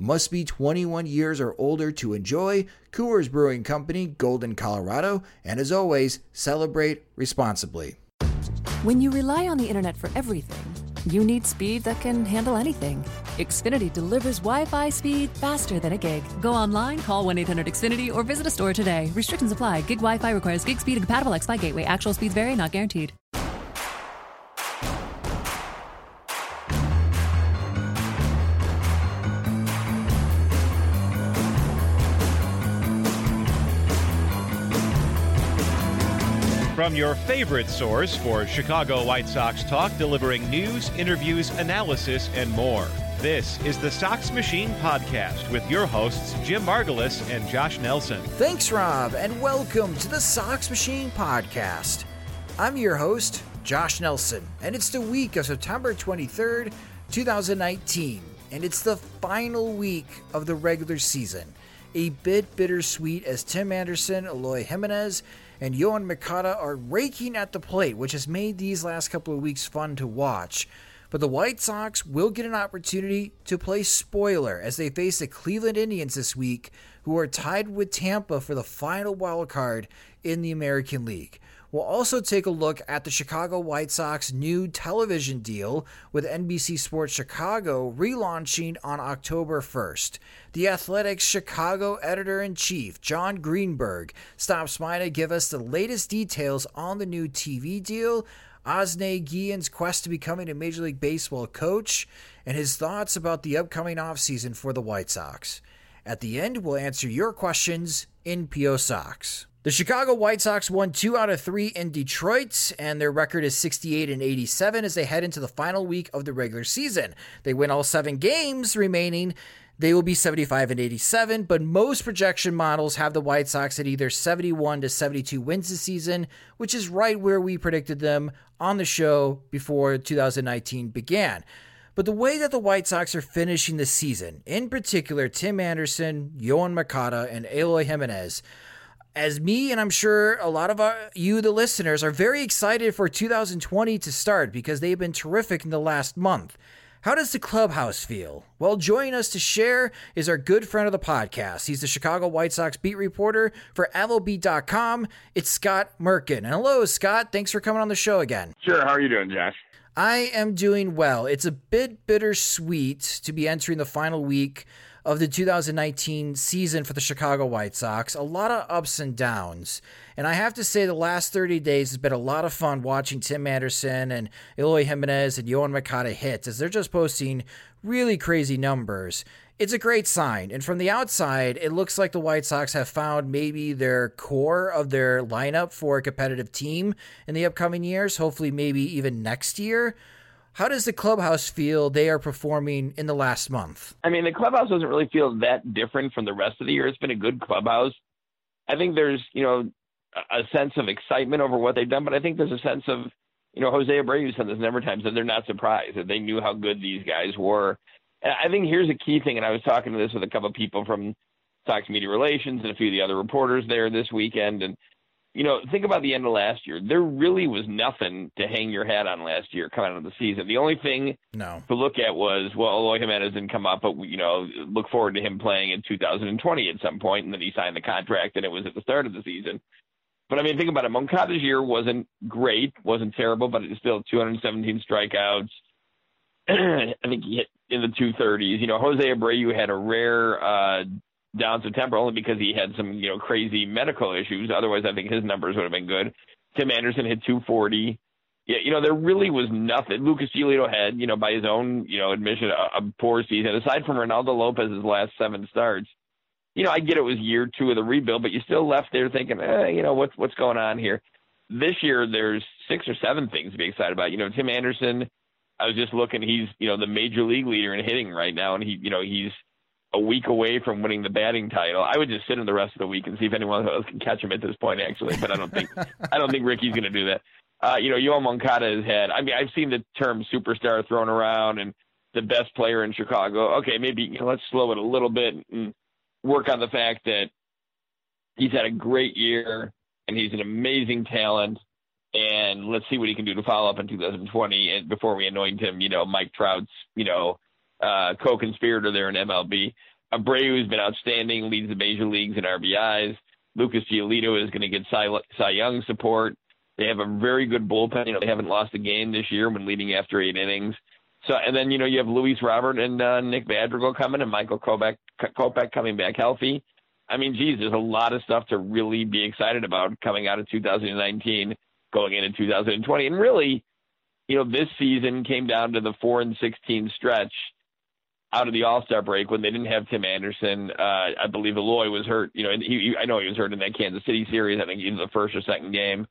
Must be 21 years or older to enjoy. Coors Brewing Company, Golden, Colorado. And as always, celebrate responsibly. When you rely on the internet for everything, you need speed that can handle anything. Xfinity delivers Wi Fi speed faster than a gig. Go online, call 1 800 Xfinity, or visit a store today. Restrictions apply. Gig Wi Fi requires gig speed and compatible X Fi gateway. Actual speeds vary, not guaranteed. From your favorite source for Chicago White Sox talk, delivering news, interviews, analysis, and more. This is the Sox Machine Podcast with your hosts, Jim Margalus and Josh Nelson. Thanks, Rob, and welcome to the Sox Machine Podcast. I'm your host, Josh Nelson, and it's the week of September 23rd, 2019, and it's the final week of the regular season. A bit bittersweet as Tim Anderson, Eloy Jimenez, and Yoan Moncada are raking at the plate, which has made these last couple of weeks fun to watch. But the White Sox will get an opportunity to play spoiler as they face the Cleveland Indians this week, who are tied with Tampa for the final wild card in the American League. We'll also take a look at the Chicago White Sox new television deal with NBC Sports Chicago relaunching on October 1st. The Athletic's Chicago editor in chief, Jon Greenberg, stops by to give us the latest details on the new TV deal. Ozzie Guillen's quest to becoming a Major League Baseball coach, and his thoughts about the upcoming offseason for the White Sox. At the end, we'll answer your questions in PO Sox. The Chicago White Sox won two out of three in Detroit, and their record is 68 and 87 as they head into the final week of the regular season. They win all seven games remaining. They will be 75 and 87, but most projection models have the White Sox at either 71 to 72 wins this season, which is right where we predicted them on the show before 2019 began. But the way that the White Sox are finishing the season, in particular Tim Anderson, Yoan Moncada, and Eloy Jimenez, as me and I'm sure a lot of our, you, the listeners, are very excited for 2020 to start because they've been terrific in the last month. How does the clubhouse feel? Well, joining us to share is our good friend of the podcast. He's the Chicago White Sox beat reporter for MLB.com. It's Scott Merkin. And hello, Scott. Thanks for coming on the show again. Sure. How are you doing, Josh? I am doing well. It's a bit bittersweet to be entering the final week of the 2019 season for the Chicago White Sox. A lot of ups and downs. And I have to say, the last 30 days has been a lot of fun watching Tim Anderson and Eloy Jimenez and Yoan Moncada hits as they're just posting really crazy numbers. It's a great sign. And from the outside, it looks like the White Sox have found maybe their core of their lineup for a competitive team in the upcoming years, hopefully, maybe even next year. How does the clubhouse feel they are performing in the last month? I mean, the clubhouse doesn't really feel that different from the rest of the year. It's been a good clubhouse. I think there's, you know, a sense of excitement over what they've done, but I think there's a sense of, you know, Jose Abreu said this a number of times that they're not surprised that they knew how good these guys were. And I think here's a key thing, and I was talking to this with a couple of people from Sox Media Relations and a few of the other reporters there this weekend, and you know, think about the end of last year. There really was nothing to hang your hat on last year coming out of the season. The only thing no. to look at was, well, Eloy Jimenez didn't come up, but, you know, look forward to him playing in 2020 at some point, and then he signed the contract, and it was at the start of the season. But I mean, think about it. Moncada's year wasn't great, wasn't terrible, but it's still 217 strikeouts. I think he hit in the 230s. You know, Jose Abreu had a rare uh, down September only because he had some you know crazy medical issues. Otherwise, I think his numbers would have been good. Tim Anderson hit 240. Yeah, you know, there really was nothing. Lucas Giolito had, you know, by his own, you know, admission, a, a poor season. Aside from Reynaldo Lopez's last seven starts, you know, I get it was year two of the rebuild, but you still left there thinking, eh, you know, what's what's going on here? This year, there's six or seven things to be excited about. You know, Tim Anderson. I was just looking. He's, you know, the major league leader in hitting right now, and he, you know, he's a week away from winning the batting title. I would just sit in the rest of the week and see if anyone else can catch him at this point, actually. But I don't think I don't think Ricky's going to do that. Uh, you know, Yoel Moncada has had. I mean, I've seen the term superstar thrown around and the best player in Chicago. Okay, maybe you know, let's slow it a little bit and work on the fact that he's had a great year and he's an amazing talent. And let's see what he can do to follow up in 2020 and before we anoint him, you know, Mike Trout's, you know, uh, co-conspirator there in MLB. Abreu has been outstanding, leads the major leagues in RBIs. Lucas Giolito is going to get Cy, Cy Young support. They have a very good bullpen. You know, they haven't lost a game this year when leading after eight innings. So, and then you know you have Luis Robert and uh, Nick Madrigal coming, and Michael Kopech, Kopech coming back healthy. I mean, geez, there's a lot of stuff to really be excited about coming out of 2019, going into 2020, and really, you know, this season came down to the four and 16 stretch out of the All Star break when they didn't have Tim Anderson. Uh, I believe Eloy was hurt. You know, he, he, I know he was hurt in that Kansas City series. I think either the first or second game.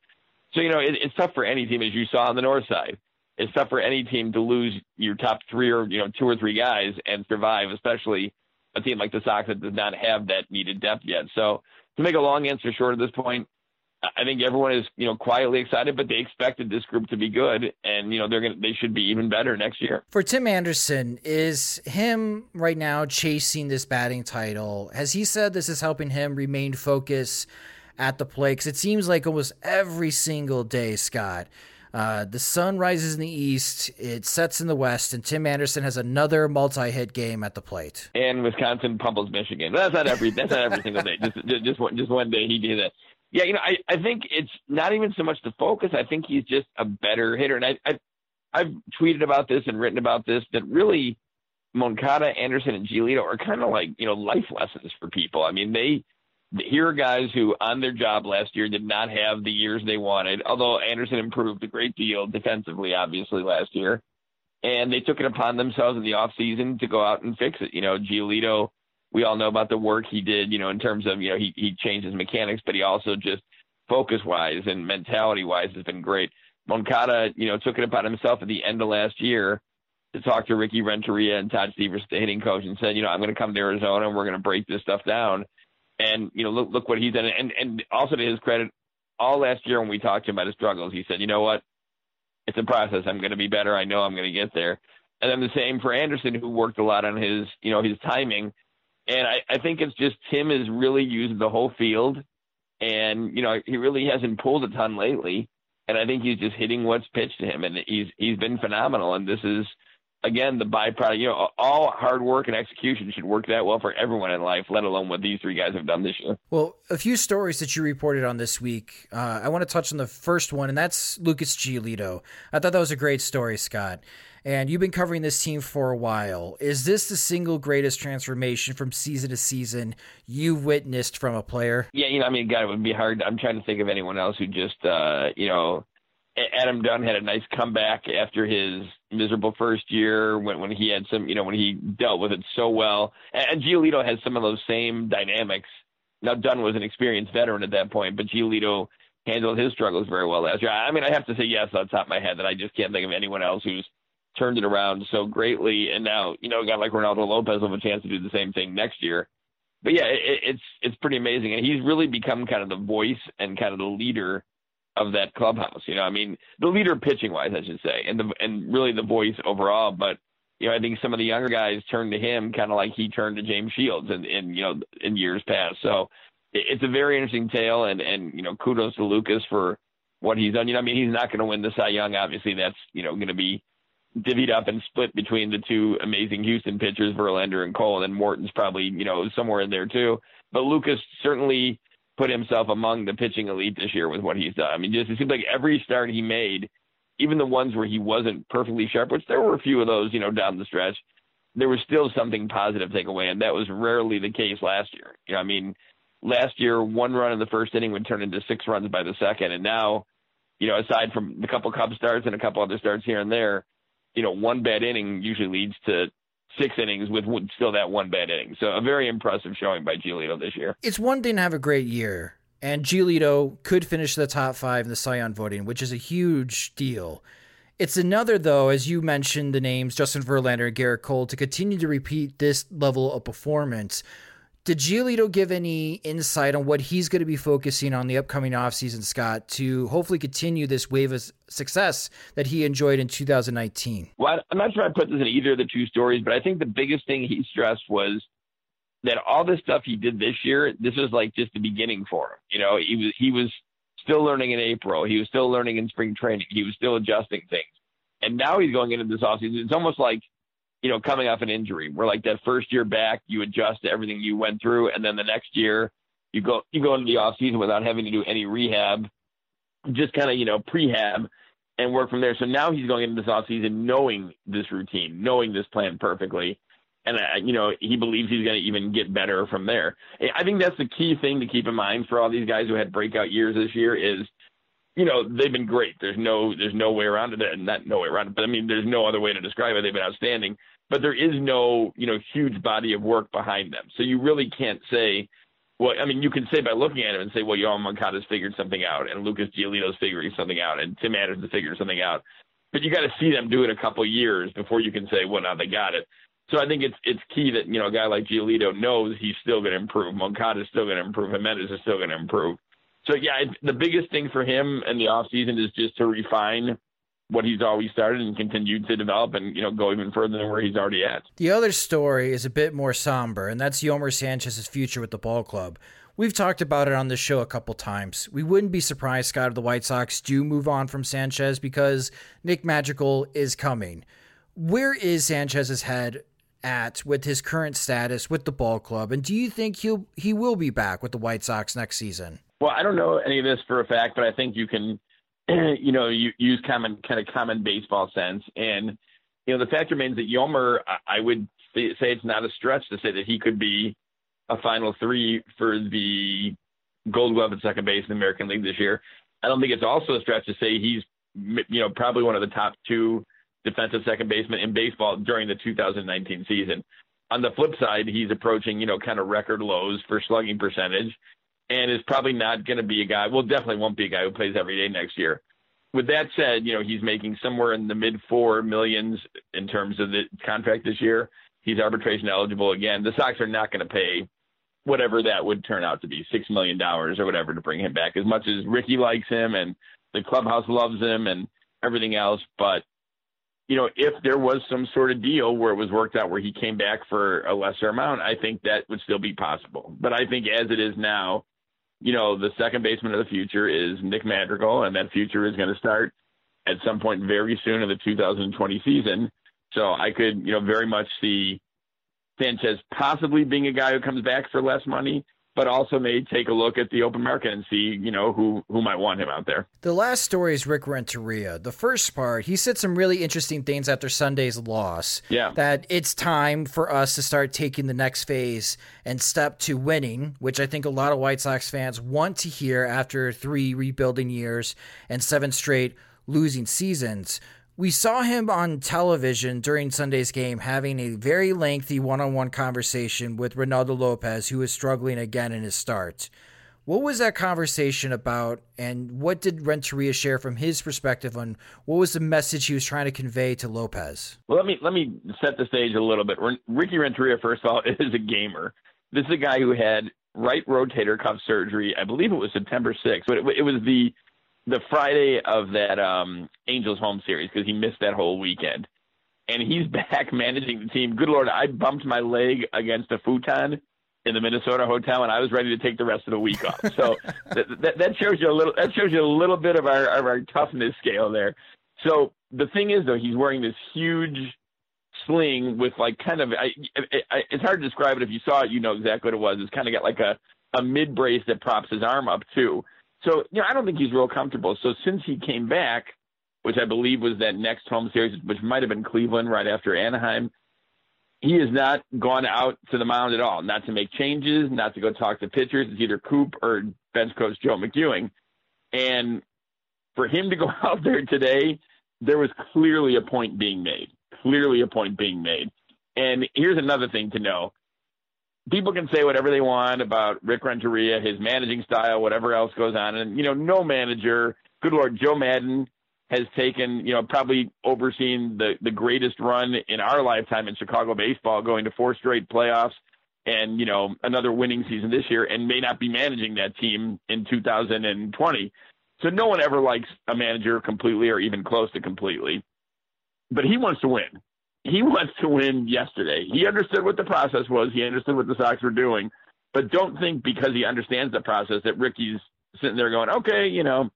So you know, it, it's tough for any team, as you saw on the north side. It's tough for any team to lose your top three or you know two or three guys and survive, especially a team like the Sox that does not have that needed depth yet. So to make a long answer short at this point, I think everyone is, you know, quietly excited, but they expected this group to be good, and you know they're gonna they should be even better next year. For Tim Anderson, is him right now chasing this batting title? Has he said this is helping him remain focused at the plate? Because it seems like almost every single day, Scott. Uh, the sun rises in the east, it sets in the west, and Tim Anderson has another multi-hit game at the plate. And Wisconsin pummels Michigan. That's not every. That's not every single day. Just, just, just one, just one day he did that. Yeah, you know, I, I think it's not even so much the focus. I think he's just a better hitter. And I, I I've tweeted about this and written about this that really Moncada, Anderson, and Giolito are kind of like, you know, life lessons for people. I mean, they here are guys who on their job last year did not have the years they wanted, although Anderson improved a great deal defensively, obviously, last year. And they took it upon themselves in the offseason to go out and fix it. You know, Giolito we all know about the work he did, you know, in terms of, you know, he, he changed his mechanics, but he also just focus wise and mentality wise has been great. Moncada, you know, took it upon himself at the end of last year to talk to Ricky Renteria and Todd Stevers, the hitting coach, and said, you know, I'm going to come to Arizona and we're going to break this stuff down. And, you know, look, look what he's done. And, and also to his credit, all last year when we talked to him about his struggles, he said, you know what? It's a process. I'm going to be better. I know I'm going to get there. And then the same for Anderson, who worked a lot on his, you know, his timing and I, I think it's just Tim is really used the whole field, and you know he really hasn't pulled a ton lately, and I think he's just hitting what's pitched to him, and he's he's been phenomenal. And this is again the byproduct. You know, all hard work and execution should work that well for everyone in life, let alone what these three guys have done this year. Well, a few stories that you reported on this week. Uh, I want to touch on the first one, and that's Lucas Giolito. I thought that was a great story, Scott and you've been covering this team for a while. Is this the single greatest transformation from season to season you've witnessed from a player? Yeah, you know, I mean, God, it would be hard. I'm trying to think of anyone else who just, uh, you know, Adam Dunn had a nice comeback after his miserable first year when when he had some, you know, when he dealt with it so well. And Giolito has some of those same dynamics. Now Dunn was an experienced veteran at that point, but Giolito handled his struggles very well last year. I mean, I have to say yes on top of my head that I just can't think of anyone else who's turned it around so greatly, and now you know a guy like Reynaldo Lopez will have a chance to do the same thing next year. But yeah, it, it's it's pretty amazing, and he's really become kind of the voice and kind of the leader of that clubhouse. You know, I mean, the leader pitching wise, I should say, and the and really the voice overall. But you know, I think some of the younger guys turned to him kind of like he turned to James Shields in, in you know in years past. So it's a very interesting tale, and and you know, kudos to Lucas for what he's done. You know, I mean, he's not going to win the Cy Young. Obviously, that's you know going to be divvied up and split between the two amazing Houston pitchers, Verlander and Cole, and Morton's probably you know somewhere in there too. But Lucas certainly put himself among the pitching elite this year with what he's done. I mean, just it seems like every start he made, even the ones where he wasn't perfectly sharp, which there were a few of those, you know, down the stretch, there was still something positive take away, and that was rarely the case last year. You know, I mean, last year one run in the first inning would turn into six runs by the second, and now, you know, aside from a couple Cubs starts and a couple other starts here and there, you know, one bad inning usually leads to six innings with still that one bad inning. So a very impressive showing by Giolito this year. It's one thing to have a great year, and Giolito could finish the top five in the Cy Young voting, which is a huge deal. It's another, though, as you mentioned the names Justin Verlander and Gerrit Cole, to continue to repeat this level of performance. Did Giolito give any insight on what he's going to be focusing on the upcoming offseason, Scott, to hopefully continue this wave of success that he enjoyed in 2019? Well, I'm not sure I put this in either of the two stories, but I think the biggest thing he stressed was that all the stuff he did this year, this was like just the beginning for him. You know, he was he was still learning in April. He was still learning in spring training. He was still adjusting things. And now he's going into this offseason. It's almost like, you know, coming off an injury where like that first year back, you adjust to everything you went through. And then the next year you go, you go into the off season without having to do any rehab, just kind of, you know, prehab and work from there. So now he's going into this off season knowing this routine, knowing this plan perfectly and uh, you know he believes he's going to even get better from there. I think that's the key thing to keep in mind for all these guys who had breakout years this year is, you know, they've been great. There's no there's no way around it. And not no way around it, but I mean, there's no other way to describe it. They've been outstanding, but there is no you know huge body of work behind them. So you really can't say. Well, I mean, you can say by looking at him and say, well, Yoan oh Moncada's figured something out, and Lucas Giolito's figuring something out, and Tim Anderson's figured something out. But you got to see them do it a couple years before you can say, well, now they got it. So I think it's it's key that you know a guy like Giolito knows he's still going to improve. Moncada is still going to improve. Jimenez is still going to improve. So yeah, the biggest thing for him in the off season is just to refine what he's always started and continue to develop and you know go even further than where he's already at. The other story is a bit more somber, and that's Yolmer Sanchez's future with the ball club. We've talked about it on the show a couple times. We wouldn't be surprised, Scott, if the White Sox do move on from Sanchez because Nick Madrigal is coming. Where is Sanchez's head at with his current status with the ball club, and do you think he'll he will be back with the White Sox next season? Well, I don't know any of this for a fact, but I think you can, you know, you, use common kind of common baseball sense, and you know the fact remains that Yolmer, I would say it's not a stretch to say that he could be a final three for the Gold Glove at second base in the American League this year. I don't think it's also a stretch to say he's, you know, probably one of the top two defensive second baseman in baseball during the 2019 season. On the flip side, he's approaching, you know, kind of record lows for slugging percentage and is probably not going to be a guy, well, definitely won't be a guy who plays every day next year. With that said, you know, he's making somewhere in the mid four millions in terms of the contract this year. He's arbitration eligible again. The Sox are not going to pay whatever that would turn out to be, $6 million or whatever to bring him back, as much as Ricky likes him and the clubhouse loves him and everything else. But you know, if there was some sort of deal where it was worked out where he came back for a lesser amount, I think that would still be possible. But I think as it is now, you know, the second baseman of the future is Nick Madrigal, and that future is going to start at some point very soon in the 2020 season. So I could, you know, very much see Sanchez possibly being a guy who comes back for less money but also may take a look at the open market and see, you know, who who might want him out there. The last story is Rick Renteria. The first part, he said some really interesting things after Sunday's loss. Yeah. That it's time for us to start taking the next phase and step to winning, which I think a lot of White Sox fans want to hear after three rebuilding years and seven straight losing seasons. We saw him on television during Sunday's game having a very lengthy one on one conversation with Reynaldo Lopez, who was struggling again in his start. What was that conversation about, and what did Renteria share from his perspective on what was the message he was trying to convey to Lopez? Well, let me let me set the stage a little bit. Ricky Renteria, first of all, is a gamer. This is a guy who had right rotator cuff surgery. I believe it was September 6th, but it, it was the the Friday of that um, Angels home series because he missed that whole weekend. And he's back managing the team. Good Lord, I bumped my leg against a futon in the Minnesota hotel, and I was ready to take the rest of the week off. So that, that, that shows you a little. That shows you a little bit of our of our toughness scale there. So the thing is, though, he's wearing this huge sling with like kind of I, I, I, it's hard to describe it. If you saw it, you know exactly what it was. It's kind of got like a a mid brace that props his arm up too. So, you know, I don't think he's real comfortable. So since he came back, which I believe was that next home series, which might have been Cleveland right after Anaheim, he has not gone out to the mound at all, not to make changes, not to go talk to pitchers. It's either Coop or bench coach Joe McEwing. And for him to go out there today, there was clearly a point being made. Clearly a point being made. And here's another thing to know. People can say whatever they want about Rick Renteria, his managing style, whatever else goes on. And, you know, no manager, good Lord, Joe Maddon has taken, you know, probably overseen the, the greatest run in our lifetime in Chicago baseball, going to four straight playoffs and, you know, another winning season this year and may not be managing that team in 2020. So no one ever likes a manager completely or even close to completely. But he wants to win. He wants to win yesterday. He understood what the process was. He understood what the Sox were doing. But don't think because he understands the process that Ricky's sitting there going, okay, you know,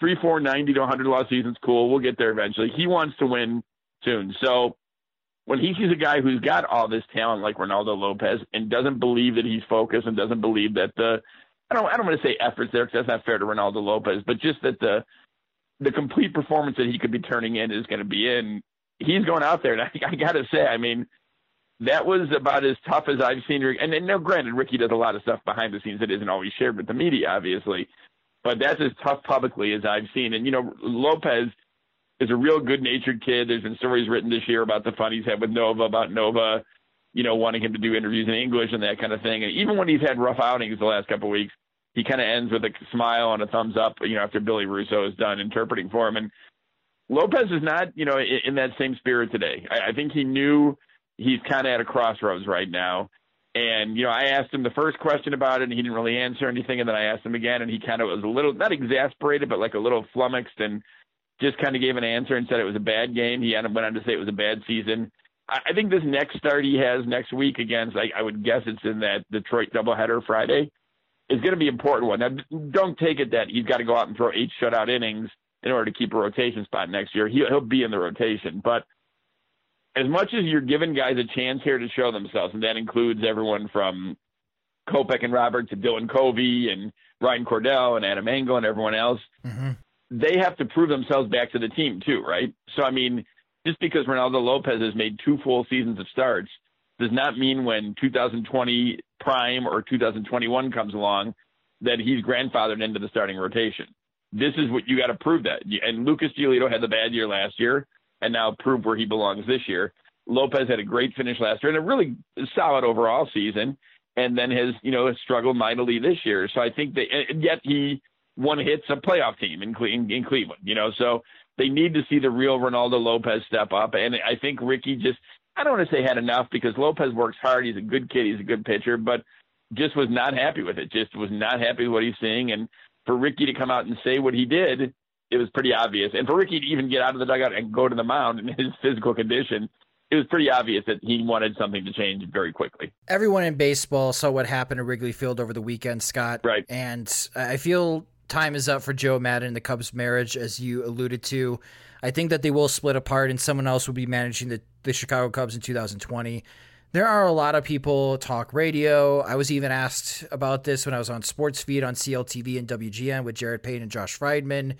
three, four, 90 to 100 loss season's cool. We'll get there eventually. He wants to win soon. So when he sees a guy who's got all this talent like Reynaldo Lopez and doesn't believe that he's focused and doesn't believe that the I don't I don't want to say efforts there because that's not fair to Reynaldo Lopez, but just that the the complete performance that he could be turning in is going to be in. He's going out there, and I, I got to say, I mean, that was about as tough as I've seen. And, and now, granted, Ricky does a lot of stuff behind the scenes that isn't always shared with the media, obviously, but that's as tough publicly as I've seen. And you know, Lopez is a real good-natured kid. There's been stories written this year about the fun he's had with Nova, about Nova, you know, wanting him to do interviews in English and that kind of thing. And even when he's had rough outings the last couple of weeks, he kind of ends with a smile and a thumbs up, you know, after Billy Russo is done interpreting for him. And Lopez is not, you know, in, in that same spirit today. I, I think he knew he's kind of at a crossroads right now. And, you know, I asked him the first question about it and he didn't really answer anything. And then I asked him again and he kind of was a little, not exasperated, but like a little flummoxed and just kind of gave an answer and said it was a bad game. He went on to say it was a bad season. I, I think this next start he has next week against, I, I would guess it's in that Detroit doubleheader Friday is going to be an important one. Now, don't take it that he's got to go out and throw eight shutout innings in order to keep a rotation spot next year. He'll, he'll be in the rotation. But as much as you're giving guys a chance here to show themselves, and that includes everyone from Kopech and Robert to Dylan Covey and Ryan Cordell and Adam Engel and everyone else, mm-hmm. they have to prove themselves back to the team too, right? So, I mean, just because Reynaldo Lopez has made two full seasons of starts – does not mean when 2020 prime or 2021 comes along that he's grandfathered into the starting rotation. This is what you got to prove that. And Lucas Giolito had the bad year last year and now proved where he belongs this year. Lopez had a great finish last year and a really solid overall season, and then has you know struggled mightily this year. So I think that yet he one hits a playoff team in, in, in Cleveland. You know, so they need to see the real Reynaldo Lopez step up, and I think Ricky just I don't want to say had enough because Lopez works hard. He's a good kid. He's a good pitcher, but just was not happy with it. Just was not happy with what he's seeing. And for Ricky to come out and say what he did, it was pretty obvious. And for Ricky to even get out of the dugout and go to the mound in his physical condition, it was pretty obvious that he wanted something to change very quickly. Everyone in baseball saw what happened at Wrigley Field over the weekend, Scott. Right. And I feel time is up for Joe Maddon and the Cubs marriage, as you alluded to. I think that they will split apart and someone else will be managing the the Chicago Cubs in 2020. There are a lot of people talk radio. I was even asked about this when I was on Sports Feed on CLTV and WGN with Jared Payne and Josh Friedman.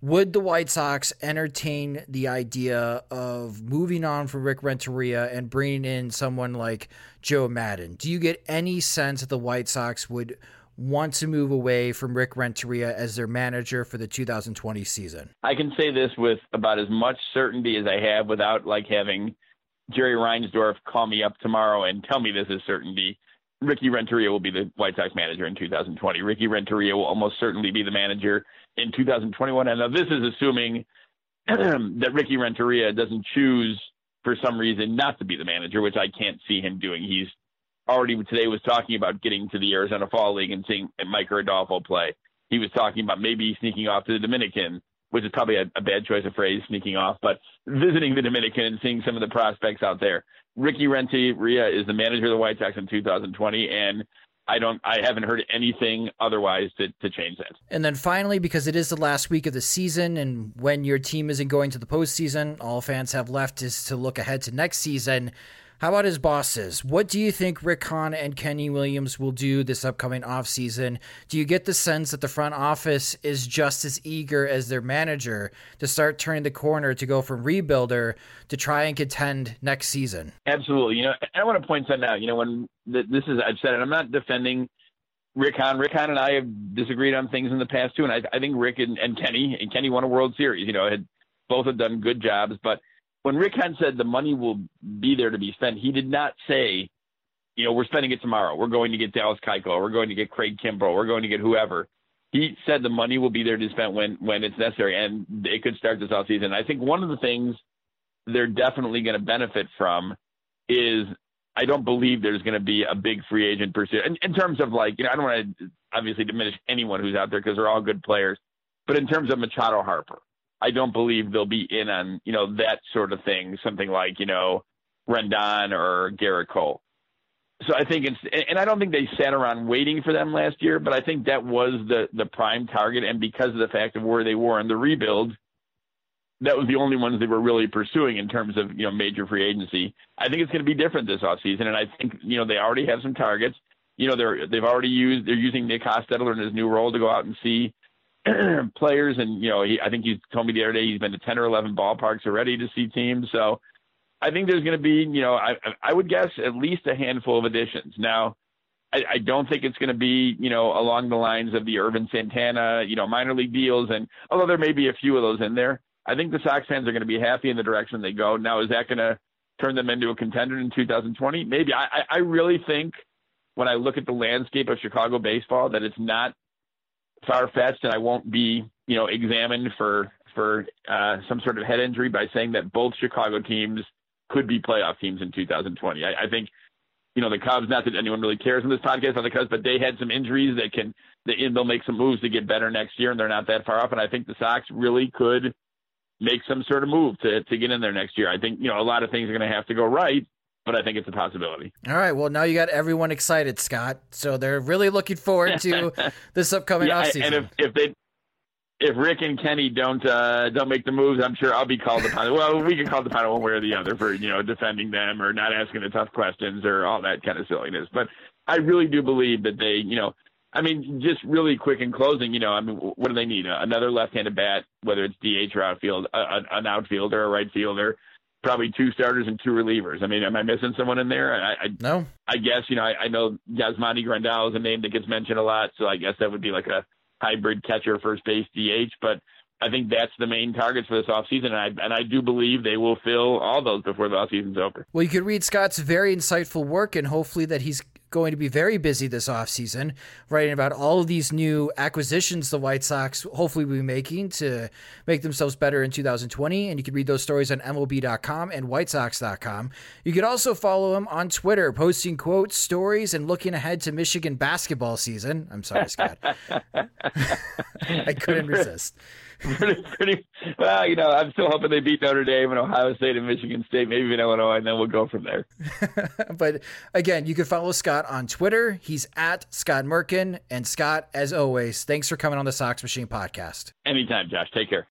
Would the White Sox entertain the idea of moving on from Rick Renteria and bringing in someone like Joe Maddon? Do you get any sense that the White Sox would want to move away from Rick Renteria as their manager for the 2020 season? I can say this with about as much certainty as I have without like having Jerry Reinsdorf call me up tomorrow and tell me this is certainty. Ricky Renteria will be the White Sox manager in 2020. Ricky Renteria will almost certainly be the manager in 2021. And now this is assuming that Ricky Renteria doesn't choose for some reason not to be the manager, which I can't see him doing. He's already today was talking about getting to the Arizona Fall League and seeing Micker Adolfo play. He was talking about maybe sneaking off to the Dominican, which is probably a, a bad choice of phrase, sneaking off, but visiting the Dominican and seeing some of the prospects out there. Ricky Renteria is the manager of the White Sox in 2020, and I don't I haven't heard anything otherwise to, to change that. And then finally, because it is the last week of the season and when your team isn't going to the postseason, all fans have left is to look ahead to next season. How about his bosses? What do you think Rick Hahn and Kenny Williams will do this upcoming offseason? Do you get the sense that the front office is just as eager as their manager to start turning the corner to go from rebuilder to try and contend next season? Absolutely. You know, I want to point something out. You know, when this is, I've said it, I'm not defending Rick Hahn. Rick Hahn and I have disagreed on things in the past too, and I, I think Rick and, and Kenny and Kenny won a World Series. You know, had both have done good jobs, but when Rick Hahn said the money will be there to be spent, he did not say, you know, we're spending it tomorrow. We're going to get Dallas Keuchel. We're going to get Craig Kimbrel. We're going to get whoever. He said the money will be there to spend when when it's necessary, and it could start this offseason. I think one of the things they're definitely going to benefit from is I don't believe there's going to be a big free agent pursuit in, in terms of like you know I don't want to obviously diminish anyone who's out there because they're all good players, but in terms of Machado Harper, I don't believe they'll be in on, you know, that sort of thing, something like, you know, Rendon or Gerrit Cole. So I think it's, and I don't think they sat around waiting for them last year, but I think that was the the prime target, and because of the fact of where they were in the rebuild, that was the only ones they were really pursuing in terms of you know major free agency. I think it's going to be different this offseason, and I think you know they already have some targets. You know they're they've already used they're using Nick Hostetler in his new role to go out and see players, and you know, he, I think he told me the other day he's been to ten or eleven ballparks already to see teams. So I think there's going to be, you know, I I would guess at least a handful of additions. Now, I, I don't think it's going to be, you know, along the lines of the Ervin Santana, you know, minor league deals, and although there may be a few of those in there, I think the Sox fans are going to be happy in the direction they go. Now, is that going to turn them into a contender in 2020? Maybe. I I really think when I look at the landscape of Chicago baseball that it's not far fetched, and I won't be, you know, examined for for uh, some sort of head injury by saying that both Chicago teams could be playoff teams in 2020. I, I think, you know, the Cubs. Not that anyone really cares in this podcast on the Cubs, but they had some injuries that can. They'll make some moves to get better next year, and they're not that far off. And I think the Sox really could make some sort of move to to get in there next year. I think you know a lot of things are going to have to go right, but I think it's a possibility. All right. Well, now you got everyone excited, Scott. So they're really looking forward to this upcoming yeah, offseason. And if, if they if Rick and Kenny don't uh, don't make the moves, I'm sure I'll be called upon. Well, we can call upon one way or the other for you know defending them or not asking the tough questions or all that kind of silliness. But I really do believe that they, you know, I mean, just really quick in closing, you know, I mean, what do they need? Another left-handed bat, whether it's DH or outfield, a, an outfielder, a right fielder probably two starters and two relievers. I mean, am I missing someone in there? I, I no. I guess you know I, I know Yasmani Grandal is a name that gets mentioned a lot, so I guess that would be like a hybrid catcher, first base, DH. But I think that's the main targets for this offseason, and I and I do believe they will fill all those before the offseason's over. Well, you could read Scott's very insightful work, and hopefully that he's going to be very busy this offseason, writing about all of these new acquisitions the White Sox hopefully will be making to make themselves better in 2020. And you can read those stories on MLB.com and WhiteSox.com. You could also follow him on Twitter, posting quotes, stories, and looking ahead to Michigan basketball season. I'm sorry, Scott. I couldn't resist. pretty, pretty, well, you know, I'm still hoping they beat Notre Dame and Ohio State and Michigan State, maybe in Illinois, and then we'll go from there. but again, you can follow Scott on Twitter. He's at Scott Merkin. And Scott, as always, thanks for coming on the Sox Machine podcast. Anytime, Josh. Take care.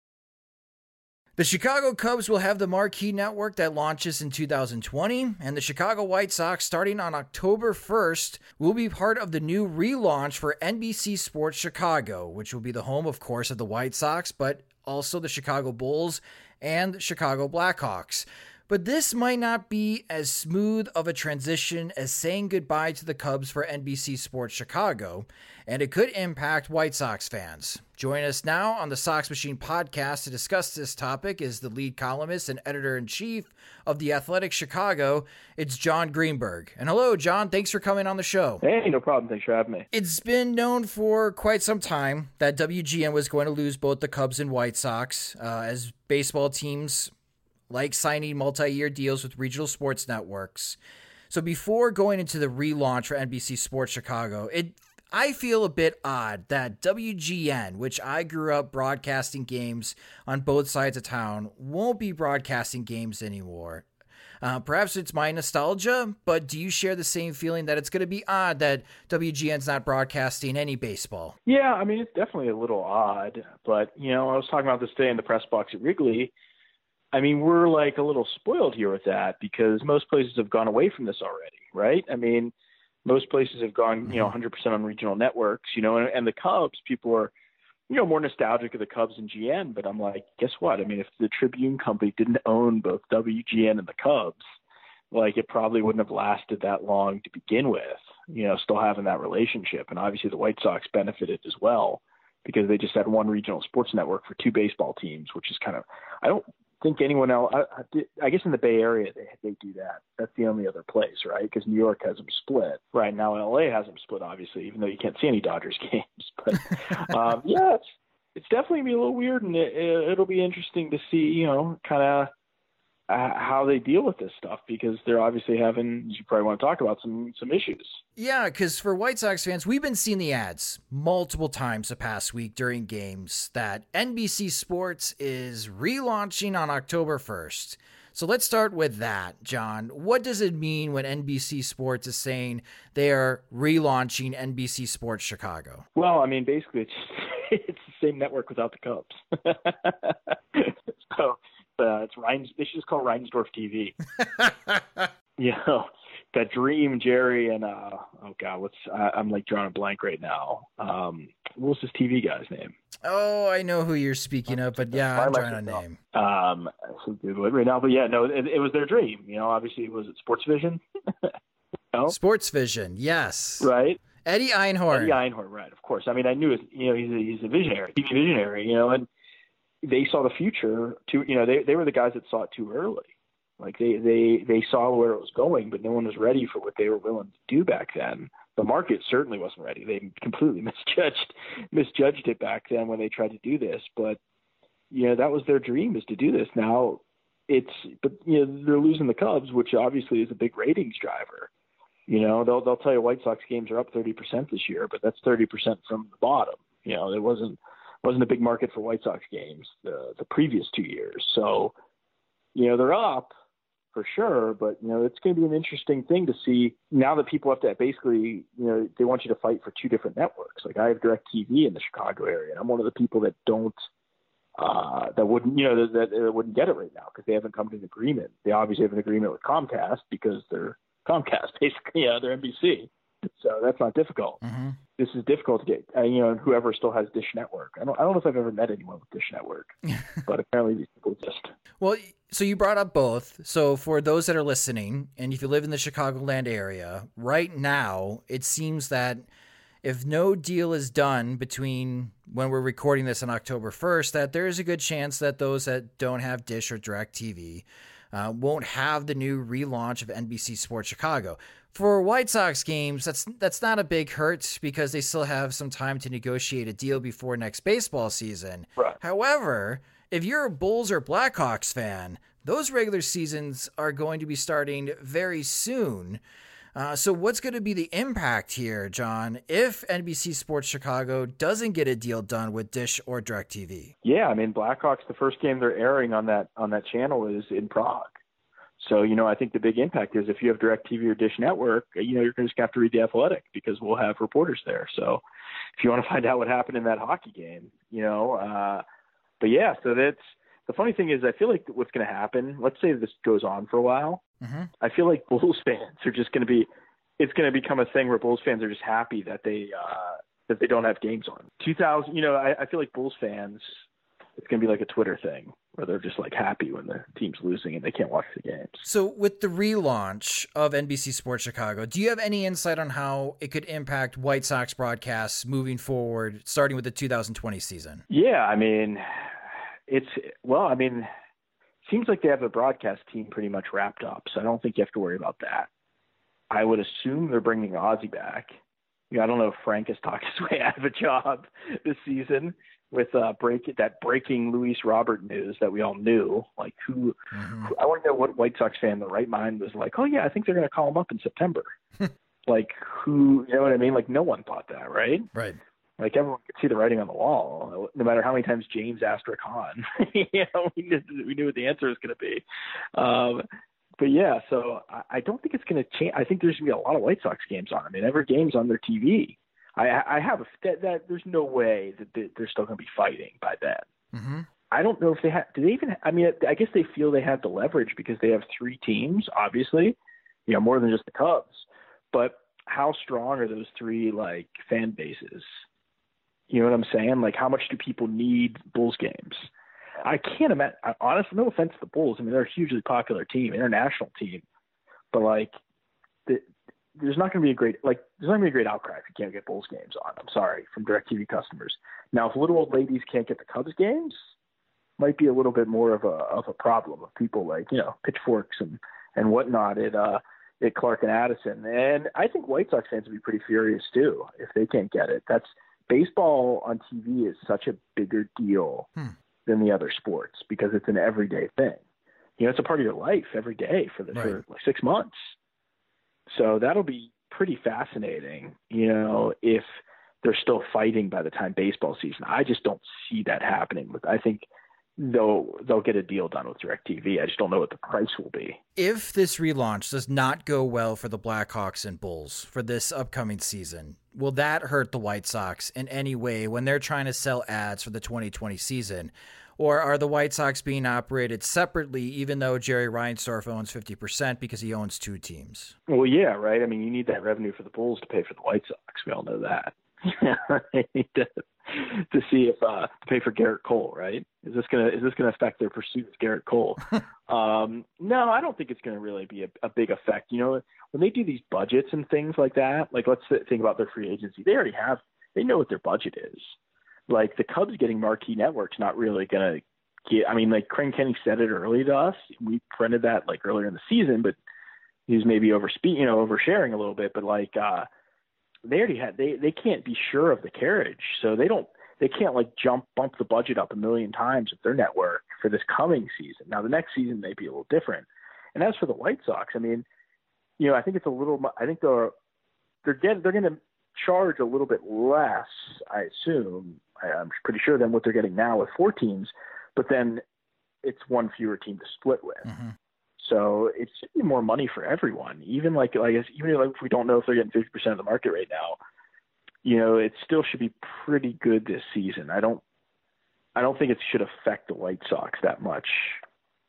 The Chicago Cubs will have the marquee network that launches in 2020, and the Chicago White Sox, starting on October 1st, will be part of the new relaunch for NBC Sports Chicago, which will be the home, of course, of the White Sox, but also the Chicago Bulls and Chicago Blackhawks. But this might not be as smooth of a transition as saying goodbye to the Cubs for NBC Sports Chicago, and it could impact White Sox fans. Join us now on the Sox Machine podcast to discuss this topic is the lead columnist and editor in chief of The Athletic Chicago. It's Jon Greenberg. And hello, John. Thanks for coming on the show. Hey, no problem. Thanks for having me. It's been known for quite some time that WGN was going to lose both the Cubs and White Sox uh, as baseball teams like signing multi year deals with regional sports networks. So before going into the relaunch for NBC Sports Chicago, it I feel a bit odd that WGN, which I grew up broadcasting games on both sides of town, won't be broadcasting games anymore. Uh, perhaps it's my nostalgia, but do you share the same feeling that it's going to be odd that WGN's not broadcasting any baseball? Yeah, I mean, it's definitely a little odd, but, you know, I was talking about this today in the press box at Wrigley I mean, we're like a little spoiled here with that because most places have gone away from this already, right? I mean, most places have gone, you know, 100% mm-hmm. on regional networks, you know, and, and the Cubs, people are, you know, more nostalgic of the Cubs and GN, but I'm like, guess what? I mean, if the Tribune company didn't own both WGN and the Cubs, like it probably wouldn't have lasted that long to begin with, you know, still having that relationship. And obviously the White Sox benefited as well because they just had one regional sports network for two baseball teams, which is kind of, I don't think anyone else. I, I, I guess in the Bay Area they they do that. That's the only other place, right? Because New York has them split. Right now, LA has them split, obviously, even though you can't see any Dodgers games. But um, yeah, it's it's definitely be a little weird, and it, it'll be interesting to see, you know, kind of how they deal with this stuff because they're obviously having you probably want to talk about some some issues. Yeah, because for White Sox fans, we've been seeing the ads multiple times the past week during games that NBC Sports is relaunching on October 1st. So let's start with that, John. What does it mean when NBC Sports is saying they are relaunching NBC Sports Chicago? Well, I mean, basically, it's it's the same network without the Cubs. so uh, it's Reins. They should just call Reinsdorf TV. you know, that dream, Jerry, and uh, oh god, what's I, am like drawing a blank right now. Um, what's this TV guy's name? Oh, I know who you're speaking of, but yeah, I'm trying to name. Um, so right now, but yeah, no, it, it was their dream. You know, obviously, was it Sports Vision? no? Sports Vision, yes. Right. Eddie Einhorn. Eddie Einhorn, right? Of course. I mean, I knew it. You know, he's a, he's a visionary, TV visionary. You know, and they saw the future too. You know, they they were the guys that saw it too early. Like they they they saw where it was going, but no one was ready for what they were willing to do back then. The market certainly wasn't ready. They completely misjudged misjudged it back then when they tried to do this. But you know that was their dream is to do this. Now it's but you know they're losing the Cubs, which obviously is a big ratings driver. You know they'll they'll tell you White Sox games are up 30% this year, but that's 30% from the bottom. You know it wasn't wasn't a big market for White Sox games the the previous two years. So, you know, they're up for sure, but you know, it's going to be an interesting thing to see now that people have to basically, you know, they want you to fight for two different networks. Like I have DirecTV in the Chicago area, and I'm one of the people that don't uh, that wouldn't, you know, that, that wouldn't get it right now because they haven't come to an agreement. They obviously have an agreement with Comcast because they're Comcast, basically, yeah, they're NBC. So that's not difficult. Mm-hmm. This is difficult to get, uh, you know, whoever still has Dish Network. I don't, I don't know if I've ever met anyone with Dish Network, but apparently these people exist. Well, so you brought up both. So for those that are listening, and if you live in the Chicagoland area, right now it seems that if no deal is done between when we're recording this on October 1st, that there is a good chance that those that don't have Dish or DirecTV uh, won't have the new relaunch of NBC Sports Chicago. For White Sox games, that's that's not a big hurt because they still have some time to negotiate a deal before next baseball season. Right. However, if you're a Bulls or Blackhawks fan, those regular seasons are going to be starting very soon. Uh, so, what's going to be the impact here, John, if NBC Sports Chicago doesn't get a deal done with Dish or DirecTV? Yeah, I mean, Blackhawks, the first game they're airing on that on that channel is in Prague. So, you know, I think the big impact is if you have DirecTV or Dish Network, you know, you're just going to have to read The Athletic because we'll have reporters there. So, if you want to find out what happened in that hockey game, you know, uh, but yeah, so that's the funny thing is, I feel like what's going to happen. Let's say this goes on for a while. Mm-hmm. I feel like Bulls fans are just going to be. It's going to become a thing where Bulls fans are just happy that they uh, that they don't have games on. 2000, you know, I, I feel like Bulls fans it's going to be like a Twitter thing where they're just like happy when the team's losing and they can't watch the games. So, with the relaunch of NBC Sports Chicago, do you have any insight on how it could impact White Sox broadcasts moving forward, starting with the 2020 season? Yeah, I mean, it's well, I mean, seems like they have a broadcast team pretty much wrapped up, so I don't think you have to worry about that. I would assume they're bringing Ozzie back. You know, I don't know if Frank has talked his way out of a job this season with uh, break that breaking Luis Robert news that we all knew. Like who, mm-hmm. who I want to know what White Sox fan in the right mind was like. Oh yeah, I think they're going to call him up in September. like who, you know what I mean? Like no one thought that, right? Right. Like everyone could see the writing on the wall. No matter how many times James asked Rick Hahn, you know, we knew, we knew what the answer was going to be. Um, but yeah, so I, I don't think it's going to change. I think there's going to be a lot of White Sox games on. I mean, every game's on their TV. I, I have a that, that there's no way that they're still going to be fighting by then. Mm-hmm. I don't know if they have. Do they even? I mean, I guess they feel they have the leverage because they have three teams, obviously, you know, more than just the Cubs. But how strong are those three like fan bases? You know what I'm saying? Like, how much do people need Bulls games? I can't imagine. Honestly, no offense to the Bulls. I mean, they're a hugely popular team, international team, but like, the, there's not going to be a great like there's not going to be a great outcry if you can't get Bulls games on. I'm sorry from Directv customers. Now, if little old ladies can't get the Cubs games, might be a little bit more of a of a problem of people like you know pitchforks and and whatnot at uh at Clark and Addison. And I think White Sox fans would be pretty furious too if they can't get it. That's baseball on TV is such a bigger deal hmm. than the other sports because it's an everyday thing. You know, it's a part of your life every day for the right. for like six months. So that'll be pretty fascinating, you know, if they're still fighting by the time baseball season. I just don't see that happening. With I think they'll they'll get a deal done with DirecTV. I just don't know what the price will be. If this relaunch does not go well for the Blackhawks and Bulls for this upcoming season, will that hurt the White Sox in any way when they're trying to sell ads for the 2020 season? Or are the White Sox being operated separately, even though Jerry Reinsdorf owns 50% because he owns two teams? Well, yeah, right. I mean, you need that revenue for the Bulls to pay for the White Sox. We all know that. to, to see if uh to pay for Gerrit Cole, right? Is this gonna is this gonna affect their pursuit of Gerrit Cole? um, no, I don't think it's gonna really be a, a big effect. You know, when they do these budgets and things like that, like let's think about their free agency. They already have they know what their budget is. Like the Cubs getting marquee networks not really gonna get I mean like Crane Kenney said it early to us. We printed that like earlier in the season, but he was maybe overspeed you know, oversharing a little bit, but like uh they already had they they can't be sure of the carriage, so they don't they can't like jump bump the budget up a million times with their network for this coming season. Now the next season may be a little different. And as for the White Sox, I mean, you know, I think it's a little. I think they're they're getting they're going to charge a little bit less, I assume. I'm pretty sure than what they're getting now with four teams, but then it's one fewer team to split with. Mm-hmm. So it should be more money for everyone. Even like like even if we don't know if they're getting fifty percent of the market right now, you know, it still should be pretty good this season. I don't I don't think it should affect the White Sox that much,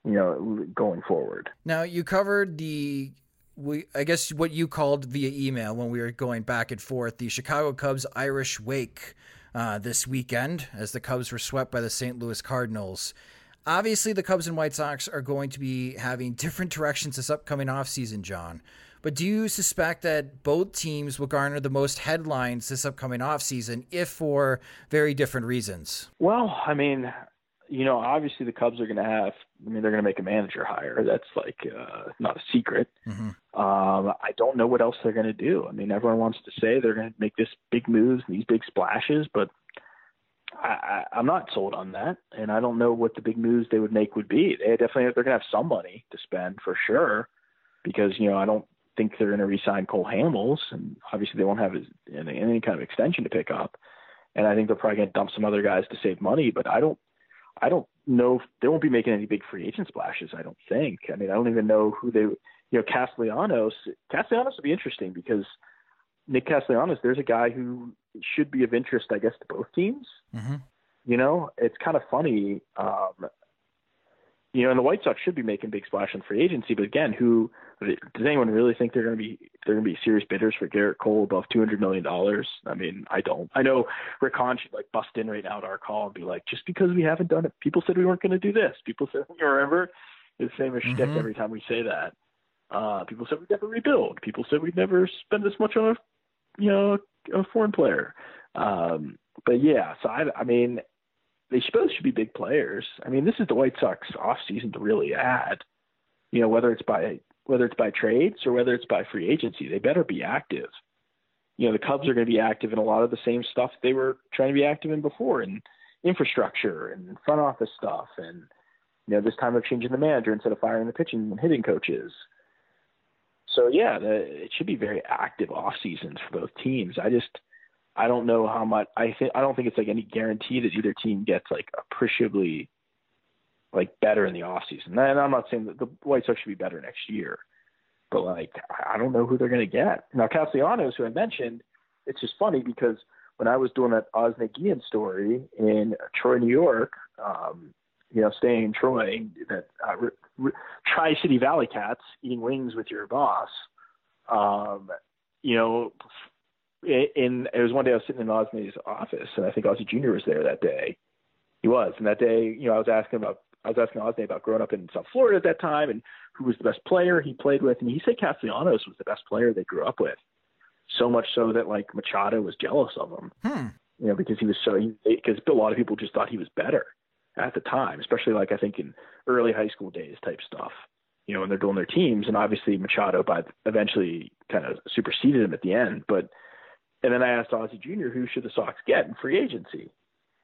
you know, going forward. Now you covered the we I guess what you called via email when we were going back and forth the Chicago Cubs Irish Wake uh, this weekend as the Cubs were swept by the St. Louis Cardinals. Obviously, the Cubs and White Sox are going to be having different directions this upcoming offseason, Jon. But do you suspect that both teams will garner the most headlines this upcoming offseason, if for very different reasons? Well, I mean, you know, obviously the Cubs are going to have. I mean, they're going to make a manager hire. That's like uh, not a secret. Mm-hmm. Um, I don't know what else they're going to do. I mean, everyone wants to say they're going to make this big moves, and these big splashes, but I, I, I'm not sold on that, and I don't know what the big moves they would make would be. They definitely they're going to have some money to spend for sure, because you know I don't think they're going to re-sign Cole Hamels, and obviously they won't have any, any kind of extension to pick up. And I think they're probably going to dump some other guys to save money, but I don't, I don't know. If, they won't be making any big free agent splashes. I don't think. I mean, I don't even know who they. You know, Castellanos. Castellanos would be interesting because Nick Castellanos. There's a guy who should be of interest, I guess, to both teams. Mm-hmm. You know, it's kind of funny. Um, you know, and the White Sox should be making big splash in free agency, but again, who does anyone really think they're going to be they're going to be serious bidders for Gerrit Cole above two hundred million dollars? I mean, I don't. I know Rick Hahn should like bust in right now to our call and be like, just because we haven't done it, people said we weren't going to do this. People said, you remember his famous mm-hmm. shtick every time we say that. Uh, people said we'd never rebuild. People said we'd never spend this much on a you know a foreign player. Um, but yeah, so I, I mean, they both should be big players. I mean, this is the White Sox off season to really add. You know, whether it's by whether it's by trades or whether it's by free agency, they better be active. You know, the Cubs are going to be active in a lot of the same stuff they were trying to be active in before, in infrastructure and front office stuff, and you know, this time of changing the manager instead of firing the pitching and hitting coaches. So yeah, the, it should be very active off seasons for both teams. I just I don't know how much I think I don't think it's like any guarantee that either team gets like appreciably like better in the off season. And I'm not saying that the White Sox should be better next year, but like I don't know who they're going to get now. Castellanos, who I mentioned, it's just funny because when I was doing that Guillen story in Troy, New York, um, you know, staying in Troy, that uh, Tri City Valley Cats eating wings with your boss. Um, you know, in it was one day I was sitting in Ozney's office, and I think Ozzie Jr. was there that day. He was, and that day, you know, I was asking about I was asking Ozney about growing up in South Florida at that time and who was the best player he played with, and he said Castellanos was the best player they grew up with. So much so that like Machado was jealous of him. Hmm. You know, because he was so because a lot of people just thought he was better at the time, especially like I think in early high school days type stuff. You know, when they're doing their teams, and obviously Machado by eventually kind of superseded him at the end. But and then I asked Ozzie Jr. who should the Sox get in free agency,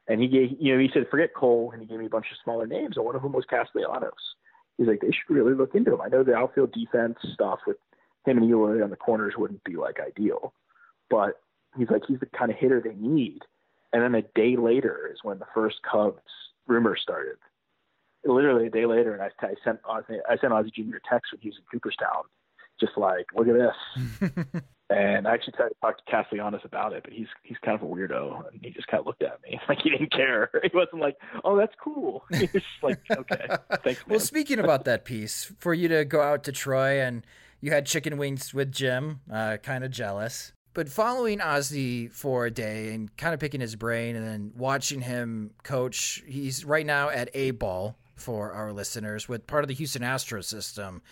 and he gave you know he said forget Cole, and he gave me a bunch of smaller names, and one of them was Castellanos. He's like they should really look into him. I know the outfield defense stuff with him and Eloy on the corners wouldn't be like ideal, but he's like he's the kind of hitter they need. And then a day later is when the first Cubs rumors started. Literally a day later, and I, I sent Ozzie, I sent Ozzie Jr. a text when he was in Cooperstown, just like, look at this. and I actually tried to talk to Castellanos about it, but he's he's kind of a weirdo, and he just kind of looked at me like he didn't care. He wasn't like, "Oh, that's cool." He was just like, "Okay, thanks." Man. well, speaking about that piece, for you to go out to Troy and you had chicken wings with Jim, uh, kind of jealous. But following Ozzie for a day and kind of picking his brain and then watching him coach, he's right now at A ball for our listeners with part of the Houston Astros system.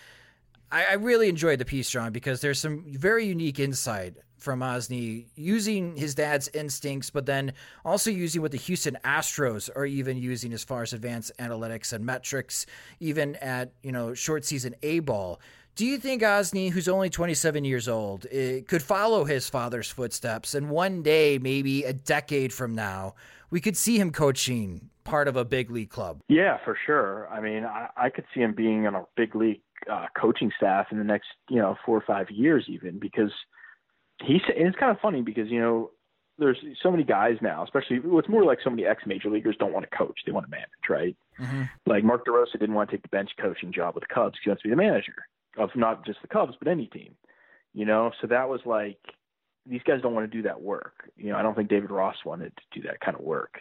I, I really enjoyed the piece, Jon, because there's some very unique insight from Ozzie using his dad's instincts, but then also using what the Houston Astros are even using as far as advanced analytics and metrics, even at you know short season A ball. Do you think Ozzie, who's only 27 years old, eh, could follow his father's footsteps and one day, maybe a decade from now, we could see him coaching part of a big league club? Yeah, for sure. I mean, I, I could see him being on a big league uh, coaching staff in the next, you know, four or five years, even because he's. And it's kind of funny because you know there's so many guys now, especially what's more like so many ex major leaguers don't want to coach; they want to manage, right? Mm-hmm. Like Mark DeRosa didn't want to take the bench coaching job with the Cubs; he wants to be the manager of not just the Cubs but any team. You know, so that was like these guys don't want to do that work. You know, I don't think David Ross wanted to do that kind of work.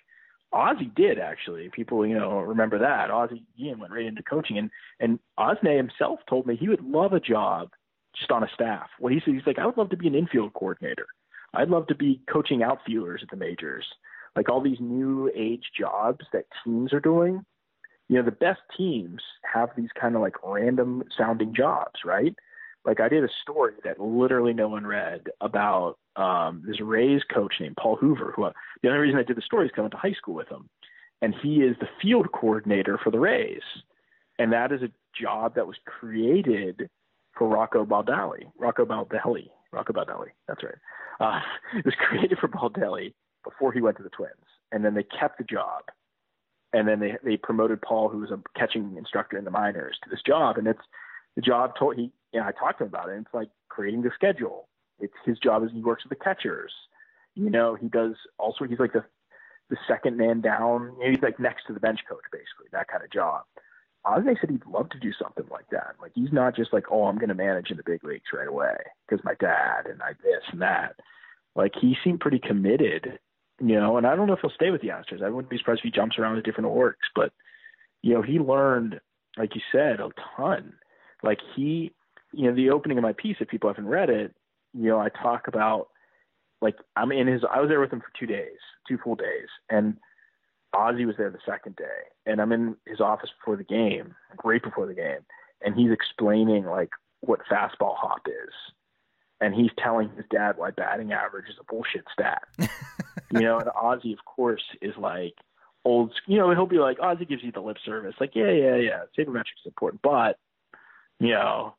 Ozzy did actually. People, you know, remember that. Ozzy Ian went right into coaching and and Ozney himself told me he would love a job just on a staff. Well he said he's like, I would love to be an infield coordinator. I'd love to be coaching outfielders at the majors. Like all these new age jobs that teams are doing, you know, the best teams have these kind of like random sounding jobs, right? Like I did a story that literally no one read about um, this Rays coach named Paul Hoover, who uh, the only reason I did the story is because I went to high school with him, and he is the field coordinator for the Rays, and that is a job that was created for Rocco Baldelli, Rocco Baldelli, Rocco Baldelli. That's right. Uh, it was created for Baldelli before he went to the Twins, and then they kept the job and then they they promoted Paul, who was a catching instructor in the minors, to this job, and it's the job. Told he, yeah, I talked to him about it. And it's like creating the schedule. It's his job is he works with the catchers. You know, he does also. He's like the the second man down. You know, he's like next to the bench coach, basically that kind of job. Ozzie said he'd love to do something like that. Like he's not just like, oh, I'm going to manage in the big leagues right away because my dad and I this and that. Like he seemed pretty committed you know, and I don't know if he'll stay with the Astros. I wouldn't be surprised if he jumps around to different orgs, but you know, he learned, like you said, a ton. Like he, you know, the opening of my piece, if people haven't read it, you know, I talk about like I'm in his. I was there with him for two days, two full days, and Ozzie was there the second day, and I'm in his office before the game, right before the game, and he's explaining like what fastball hop is, and he's telling his dad why batting average is a bullshit stat. you know, and Ozzie, of course, is like old. You know, he'll be like Ozzie gives you the lip service, like yeah, yeah, yeah, sabermetrics is important, but you know,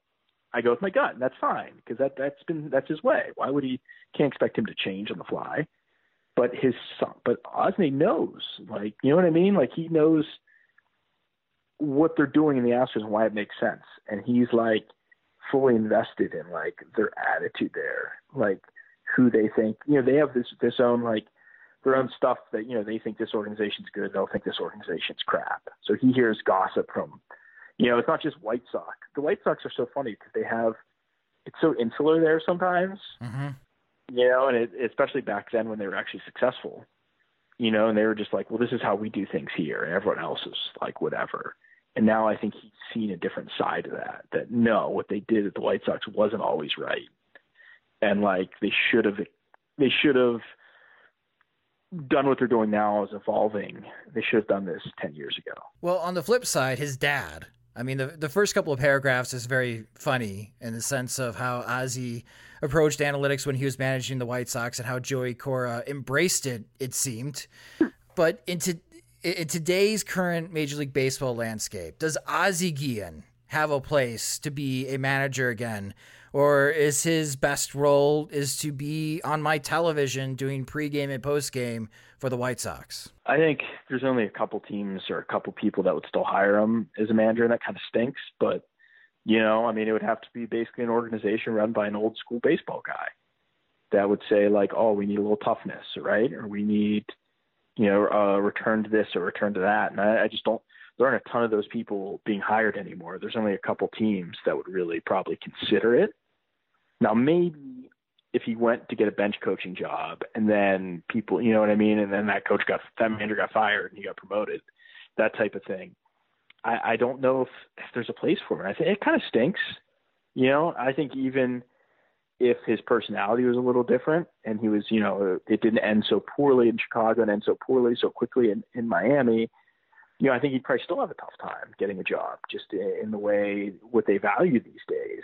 I go with my gut, and that's fine because that that's been that's his way. Why would he? Can't expect him to change on the fly. But his son, but Ozzie knows, like you know what I mean. Like he knows what they're doing in the Astros and why it makes sense, and he's like fully invested in like their attitude there, like who they think. You know, they have this this own like their own stuff that you know they think this organization's good, they'll think this organization's crap. So he hears gossip from, you know, it's not just White Sox. The White Sox are so funny because they have it's so insular there sometimes. Mm-hmm. You know, and it, especially back then when they were actually successful. you know, and they were just like, well, this is how we do things here, and everyone else is like whatever. And now I think he's seen a different side of that. That no, what they did at the White Sox wasn't always right, and like they should have, they should have done what they're doing now is evolving. They should have done this ten years ago. Well, on the flip side, his dad. I mean, the the first couple of paragraphs is very funny in the sense of how Ozzie approached analytics when he was managing the White Sox and how Joey Cora embraced it. It seemed, but into in today's current Major League Baseball landscape, does Ozzie Guillen have a place to be a manager again? Or is his best role is to be on my television doing pregame and postgame for the White Sox? I think there's only a couple teams or a couple people that would still hire him as a manager, and that kind of stinks. But you know, I mean, it would have to be basically an organization run by an old school baseball guy that would say like, "Oh, we need a little toughness, right? Or we need, you know, uh, a return to this or return to that." And I, I just don't. There aren't a ton of those people being hired anymore. There's only a couple teams that would really probably consider it. Now, maybe if he went to get a bench coaching job and then people, you know what I mean, and then that coach got that manager got fired and he got promoted, that type of thing. I, I don't know if, if there's a place for him. I think it kind of stinks. You know, I think even if his personality was a little different and he was, you know, it didn't end so poorly in Chicago and end so poorly so quickly in, in Miami, you know, I think he'd probably still have a tough time getting a job just in the way what they value these days.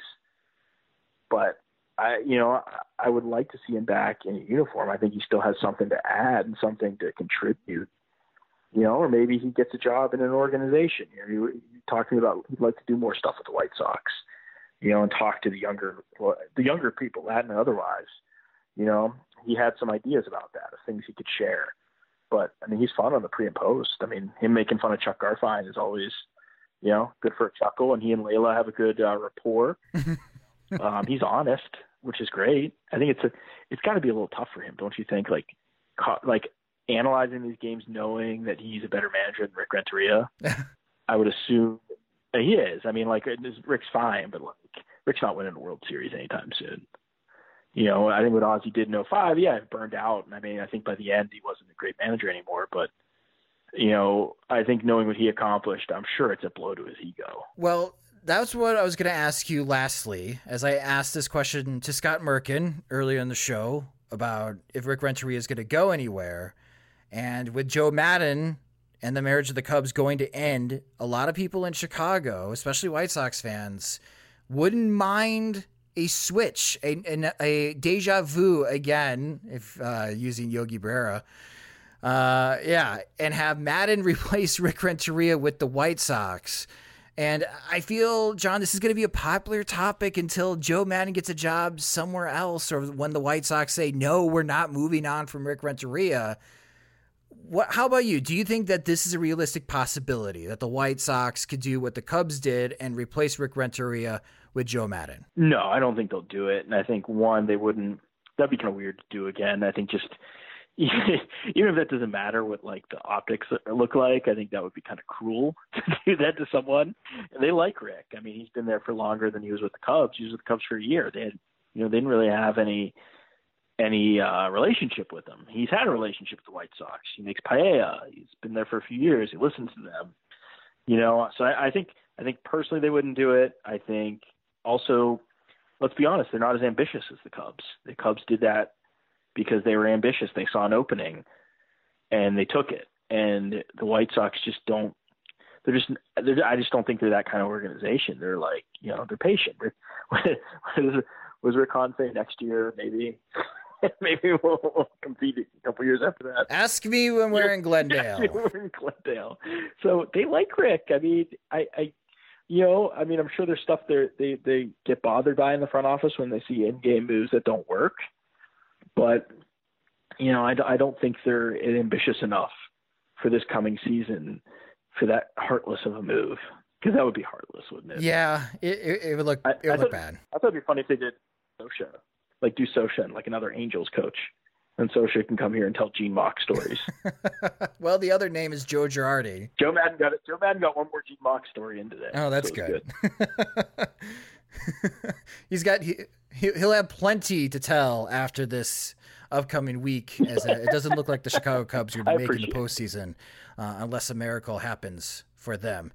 But I, you know, I would like to see him back in uniform. I think he still has something to add and something to contribute. You know, or maybe he gets a job in an organization. You know, he, he talked to me about he'd like to do more stuff with the White Sox. You know, and talk to the younger, the younger people, Latin and otherwise. You know, he had some ideas about that, of things he could share. But I mean, he's fun on the pre and post. I mean, him making fun of Chuck Garfien is always, you know, good for a chuckle. And he and Leila have a good uh, rapport. um, he's honest, which is great. I think it's a it's got to be a little tough for him, don't you think? Like, ca- like analyzing these games, knowing that he's a better manager than Rick Renteria. I would assume he is. I mean, like Rick's fine, but Rick's not winning a World Series anytime soon. You know, I think what Ozzie did in 05, yeah, it burned out. And I mean, I think by the end he wasn't a great manager anymore, but you know, I think knowing what he accomplished, I'm sure it's a blow to his ego. Well, that's what I was going to ask you lastly, as I asked this question to Scott Merkin earlier in the show about if Rick Renteria is going to go anywhere. And with Joe Maddon and the marriage of the Cubs going to end, a lot of people in Chicago, especially White Sox fans, wouldn't mind a switch, a, a, a deja vu again, if uh, using Yogi Berra. Uh, yeah, and have Maddon replace Rick Renteria with the White Sox. And I feel, Jon, this is going to be a popular topic until Joe Maddon gets a job somewhere else, or when the White Sox say, no, we're not moving on from Rick Renteria. What, how about you? Do you think that this is a realistic possibility that the White Sox could do what the Cubs did and replace Rick Renteria with Joe Maddon? No, I don't think they'll do it. And I think, one, they wouldn't, that'd be kind of weird to do again. I think just even if that doesn't matter what like the optics look like, I think that would be kind of cruel to do that to someone. And they like Rick. I mean, he's been there for longer than he was with the Cubs. He was with the Cubs for a year. They had, you know, they didn't really have any any uh, relationship with him. He's had a relationship with the White Sox. He makes paella. He's been there for a few years. He listens to them. You know, so I, I think I think personally they wouldn't do it. I think also, let's be honest, they're not as ambitious as the Cubs. The Cubs did that because they were ambitious. They saw an opening and they took it. And the White Sox just don't. They're just. They're, I just don't think they're that kind of organization. They're like, you know, they're patient. was Rick Hahn say next year? Maybe. maybe we'll, we'll, compete a couple years after that. Ask me when we're in Glendale. we're in Glendale. So they like Rick. I mean, I, I, you know, I mean, I'm sure there's stuff they they they get bothered by in the front office when they see in-game moves that don't work but you know, I, I don't think they're ambitious enough for this coming season for that heartless of a move because that would be heartless, wouldn't it? Yeah, it, it, it would look it would look bad. I thought it'd be funny if they did Scioscia, like do Scioscia like another Angels coach, and Scioscia can come here and tell Gene Mauch stories. well, the other name is Joe Girardi. Joe Maddon got it. Joe Maddon got one more Gene Mauch story into that. Oh, that's so good. good. He's got he, he'll have plenty to tell after this upcoming week, as it doesn't look like the Chicago Cubs are going to be making the postseason uh, unless a miracle happens for them.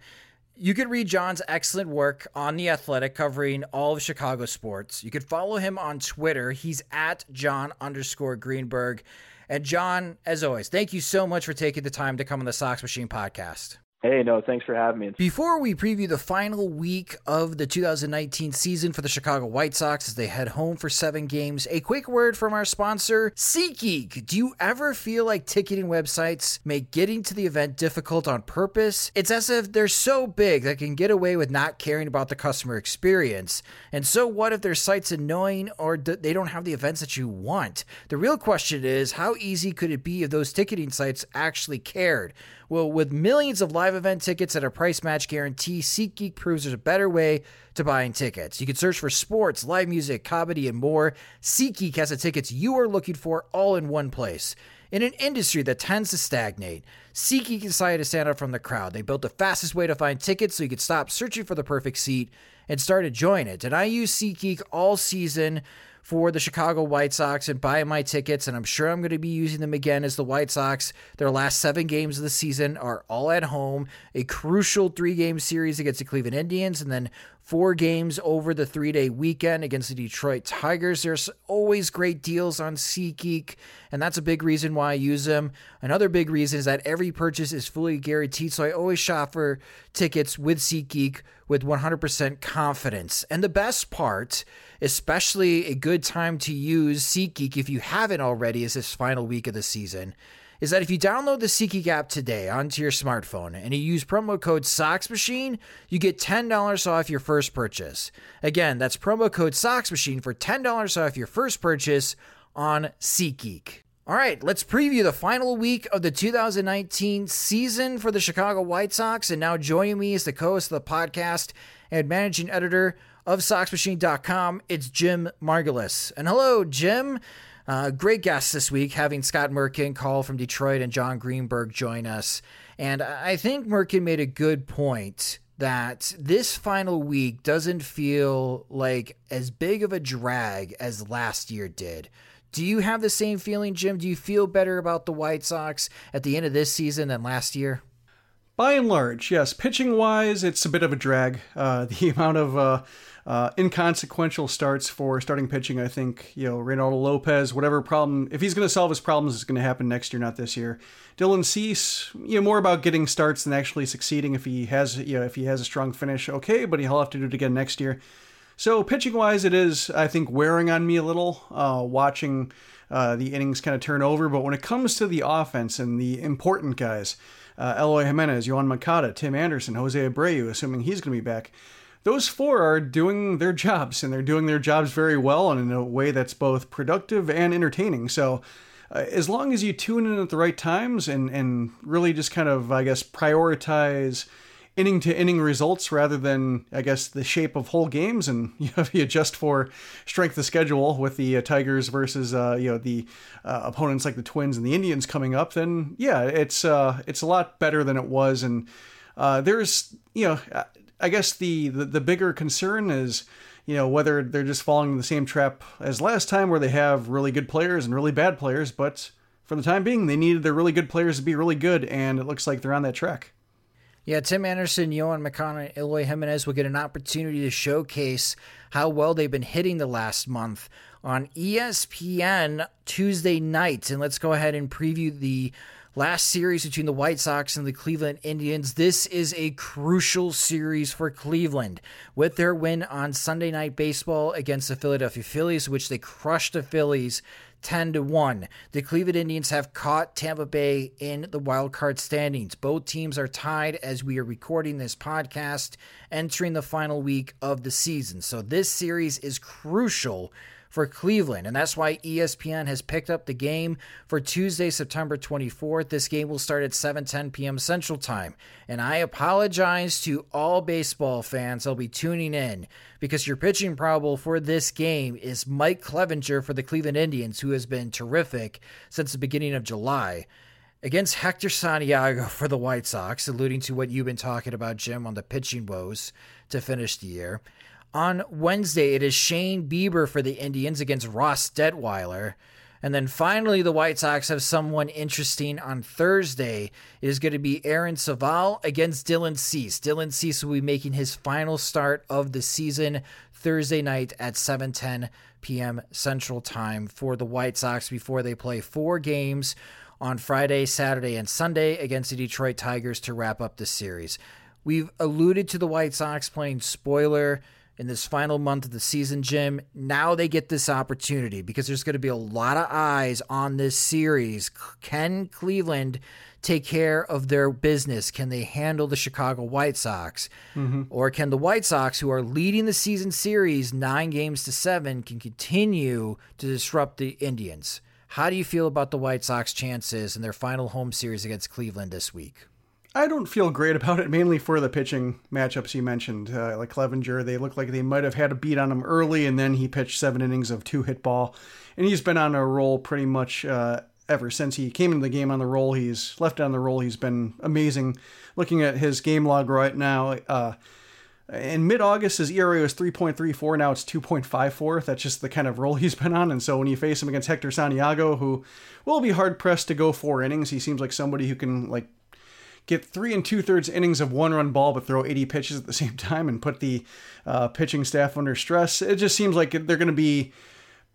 You can read Jon's excellent work on The Athletic covering all of Chicago sports. You can follow him on Twitter. He's at Jon underscore Greenberg. And Jon, as always, thank you so much for taking the time to come on the Sox Machine podcast. Hey, no, thanks for having me. Before we preview the final week of the 2019 season for the Chicago White Sox as they head home for seven games, a quick word from our sponsor, SeatGeek. Do you ever feel like ticketing websites make getting to the event difficult on purpose? It's as if they're so big that they can get away with not caring about the customer experience. And so, what if their site's annoying or they don't have the events that you want? The real question is how easy could it be if those ticketing sites actually cared? Well, with millions of live event tickets at a price match guarantee, SeatGeek proves there's a better way to buying tickets. You can search for sports, live music, comedy, and more. SeatGeek has the tickets you are looking for all in one place. In an industry that tends to stagnate, SeatGeek decided to stand out from the crowd. They built the fastest way to find tickets so you could stop searching for the perfect seat and start enjoying it. And I use SeatGeek all season for the Chicago White Sox and buying my tickets, and I'm sure I'm going to be using them again as the White Sox. Their last seven games of the season are all at home. A crucial three game series against the Cleveland Indians, and then four games over the three day weekend against the Detroit Tigers. There's always great deals on SeatGeek, and that's a big reason why I use them. Another big reason is that every purchase is fully guaranteed, so I always shop for tickets with SeatGeek with 100% confidence. And the best part, especially a good time to use SeatGeek if you haven't already, is this final week of the season. Is that if you download the SeatGeek app today onto your smartphone and you use promo code SoxMachine, you get $10 off your first purchase. Again, that's promo code SoxMachine for $10 off your first purchase on SeatGeek. All right, let's preview the final week of the 2019 season for the Chicago White Sox. And now joining me is the co host of the podcast and managing editor of SoxMachine.com. It's Jim Margalus. And hello, Jim. Uh, great guests this week, having Scott Merkin call from Detroit and Jon Greenberg join us. And I think Merkin made a good point that this final week doesn't feel like as big of a drag as last year did. Do you have the same feeling, Jim? Do you feel better about the White Sox at the end of this season than last year? By and large, yes. Pitching wise, it's a bit of a drag. Uh, the amount of uh, uh, inconsequential starts for starting pitching, I think, you know, Reynaldo Lopez, whatever problem, if he's going to solve his problems, it's going to happen next year, not this year. Dylan Cease, you know, more about getting starts than actually succeeding. If he has, you know, if he has a strong finish, okay, but he'll have to do it again next year. So pitching wise, it is I think wearing on me a little uh, watching uh, the innings kind of turn over. But when it comes to the offense and the important guys, uh, Eloy Jimenez, Yoan Moncada, Tim Anderson, Jose Abreu, assuming he's going to be back. Those four are doing their jobs, and they're doing their jobs very well and in a way that's both productive and entertaining. So, uh, as long as you tune in at the right times and, and really just kind of, I guess, prioritize inning to inning results rather than I guess the shape of whole games, and you know if you adjust for strength of schedule with the uh, Tigers versus uh, you know the uh, opponents like the Twins and the Indians coming up. Then yeah, it's uh, it's a lot better than it was, and uh, there's you know I guess the, the the bigger concern is you know whether they're just falling in the same trap as last time where they have really good players and really bad players, but for the time being they needed their really good players to be really good, and it looks like they're on that track. Yeah, Tim Anderson, Moncada, and Eloy Jimenez will get an opportunity to showcase how well they've been hitting the last month on ESPN Tuesday night. And let's go ahead and preview the last series between the White Sox and the Cleveland Indians. This is a crucial series for Cleveland. With their win on Sunday Night Baseball against the Philadelphia Phillies, which they crushed the Phillies 10 to 1. The Cleveland Indians have caught Tampa Bay in the wild card standings. Both teams are tied as we are recording this podcast, entering the final week of the season. So this series is crucial for Cleveland. And that's why ESPN has picked up the game for Tuesday, September 24th. This game will start at 7:10 p.m. Central Time. And I apologize to all baseball fans. I'll be tuning in because your pitching probable for this game is Mike Clevinger for the Cleveland Indians, who has been terrific since the beginning of July against Hector Santiago for the White Sox, alluding to what you've been talking about, Jim, on the pitching woes to finish the year. On Wednesday, it is Shane Bieber for the Indians against Ross Detwiler. And then finally, the White Sox have someone interesting on Thursday. It is going to be Aaron Civale against Dylan Cease. Dylan Cease will be making his final start of the season Thursday night at 7:10 p.m. Central Time for the White Sox before they play four games on Friday, Saturday, and Sunday against the Detroit Tigers to wrap up the series. We've alluded to the White Sox playing spoiler in this final month of the season, Jim. Now they get this opportunity because there's going to be a lot of eyes on this series. Can Cleveland take care of their business? Can they handle the Chicago White Sox? Mm-hmm. Or can the White Sox, who are leading the season series nine games to seven, can continue to disrupt the Indians? How do you feel about the White Sox chances in their final home series against Cleveland this week? I don't feel great about it, mainly for the pitching matchups you mentioned. Uh, like Clevinger, they look like they might have had a beat on him early, and then he pitched seven innings of two hit ball. And he's been on a roll pretty much uh, ever since he came into the game on the roll. He's left on the roll. He's been amazing. Looking at his game log right now, uh, in mid August, his ERA was 3.34. Now it's 2.54. That's just the kind of role he's been on. And so when you face him against Hector Santiago, who will be hard pressed to go four innings, he seems like somebody who can like get three and two thirds innings of one run ball, but throw 80 pitches at the same time and put the uh, pitching staff under stress. It just seems like they're going to be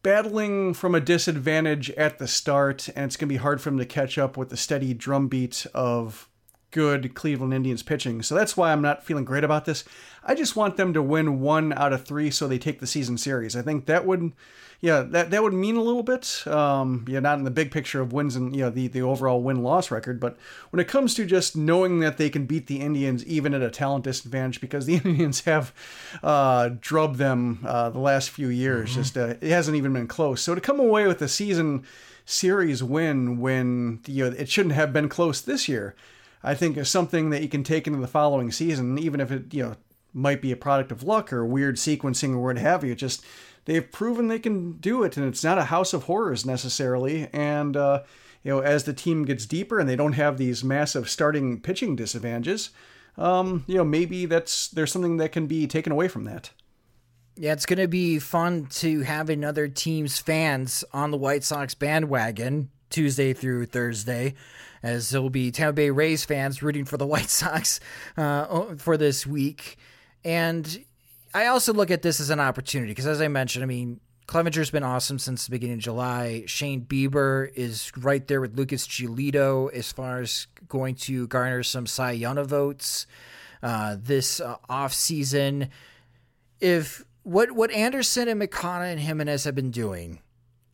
battling from a disadvantage at the start, and it's going to be hard for them to catch up with the steady drumbeat of good Cleveland Indians pitching. So that's why I'm not feeling great about this. I just want them to win one out of three so they take the season series. I think that would, yeah, that, that would mean a little bit. Um, yeah, not in the big picture of wins and, you know, the, the overall win loss record, but when it comes to just knowing that they can beat the Indians even at a talent disadvantage because the Indians have uh, drubbed them uh, the last few years, mm-hmm. just uh, it hasn't even been close. So to come away with a season series win when you know it shouldn't have been close this year I think is something that you can take into the following season, even if it you know might be a product of luck or weird sequencing or what have you. Just they've proven they can do it, and it's not a house of horrors necessarily. And uh, you know, as the team gets deeper and they don't have these massive starting pitching disadvantages, um, you know, maybe that's there's something that can be taken away from that. Yeah, it's going to be fun to have another team's fans on the White Sox bandwagon Tuesday through Thursday as there will be Tampa Bay Rays fans rooting for the White Sox uh, for this week. And I also look at this as an opportunity because, as I mentioned, I mean, Clevinger's been awesome since the beginning of July. Shane Bieber is right there with Lucas Giolito as far as going to garner some Cy Young votes uh, this uh, off season. If what what Anderson and McCann and Jimenez have been doing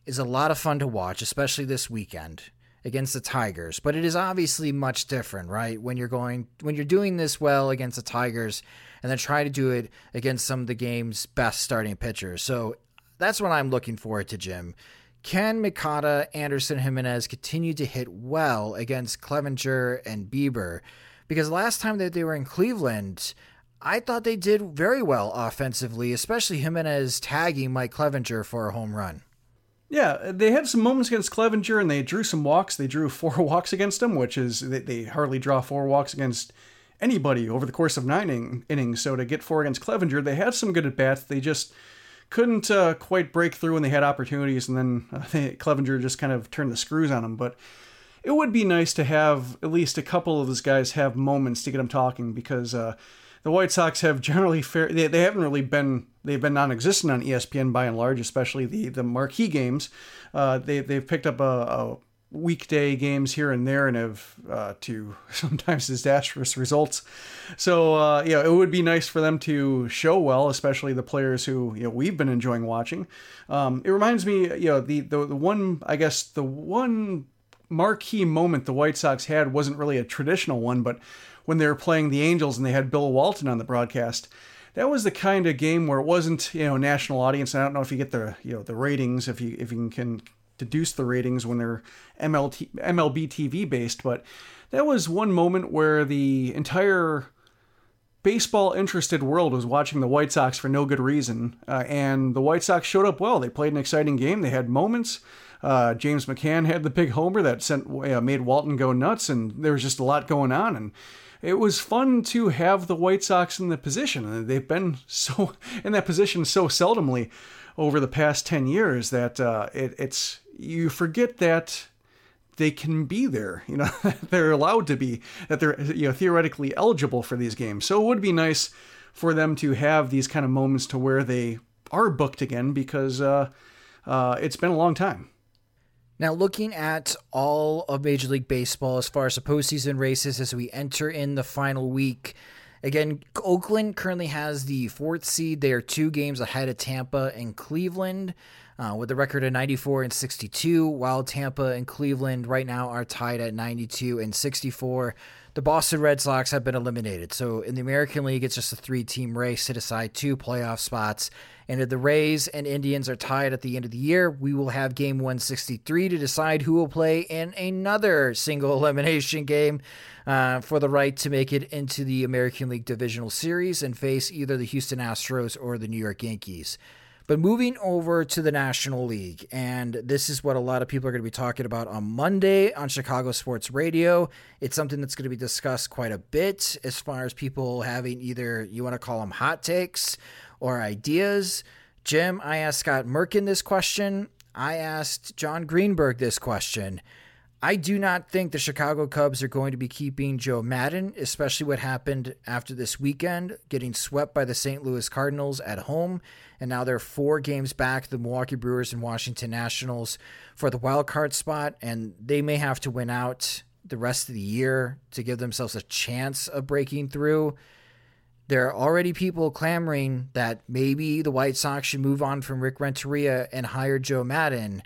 is a lot of fun to watch, especially this weekend against the Tigers, but it is obviously much different, right? When you're going when you're doing this well against the Tigers and then try to do it against some of the game's best starting pitchers. So that's what I'm looking forward to, Jim. Can Moncada, Anderson, Jimenez continue to hit well against Clevinger and Bieber? Because last time that they were in Cleveland, I thought they did very well offensively, especially Jimenez tagging Mike Clevinger for a home run. Yeah, they had some moments against Clevinger, and they drew some walks. They drew four walks against him, which is they, they hardly draw four walks against anybody over the course of nine in, innings. So to get four against Clevinger, they had some good at bats. They just couldn't uh, quite break through when they had opportunities, and then uh, they, Clevinger just kind of turned the screws on them. But it would be nice to have at least a couple of those guys have moments to get them talking because uh, the White Sox have generally fair. They, they haven't really been they've been non-existent on ESPN by and large, especially the the marquee games. Uh, they they've picked up a, a, weekday games here and there and have uh, to sometimes disastrous results. So uh, yeah, it would be nice for them to show well, especially the players who you know we've been enjoying watching. Um, it reminds me, you know, the, the the one I guess the one marquee moment the White Sox had wasn't really a traditional one, but when they were playing the Angels and they had Bill Walton on the broadcast. That was the kind of game where it wasn't, you know, national audience. I don't know if you get the, you know, the ratings if you if you can deduce the ratings when they're MLT, MLB TV based, but that was one moment where the entire baseball interested world was watching the White Sox for no good reason, uh, and the White Sox showed up well. They played an exciting game. They had moments. Uh, James McCann had the big homer that sent uh, made Walton go nuts, and there was just a lot going on. And it was fun to have the White Sox in the position. They've been so in that position so seldomly over the past 10 years that uh, it, it's you forget that they can be there. You know, they're allowed to be, that they're you know theoretically eligible for these games. So it would be nice for them to have these kind of moments to where they are booked again because uh, uh, it's been a long time. Now, looking at all of Major League Baseball as far as the postseason races as we enter in the final week, again, Oakland currently has the fourth seed. They are two games ahead of Tampa and Cleveland uh, with a record of 94 and 62, while Tampa and Cleveland right now are tied at 92 and 64. The Boston Red Sox have been eliminated. So in the American League, it's just a three team race to decide two playoff spots. And if the Rays and Indians are tied at the end of the year, we will have game 163 to decide who will play in another single elimination game uh, for the right to make it into the American League Divisional Series and face either the Houston Astros or the New York Yankees. But moving over to the National League, and this is what a lot of people are going to be talking about on Monday on Chicago Sports Radio. It's something that's going to be discussed quite a bit as far as people having either you want to call them hot takes or ideas. Jim, I asked Scott Merkin this question. I asked Jon Greenberg this question. I do not think the Chicago Cubs are going to be keeping Joe Maddon, especially what happened after this weekend, getting swept by the St. Louis Cardinals at home. And now they're four games back, the Milwaukee Brewers and Washington Nationals, for the wild card spot. And they may have to win out the rest of the year to give themselves a chance of breaking through. There are already people clamoring that maybe the White Sox should move on from Rick Renteria and hire Joe Maddon.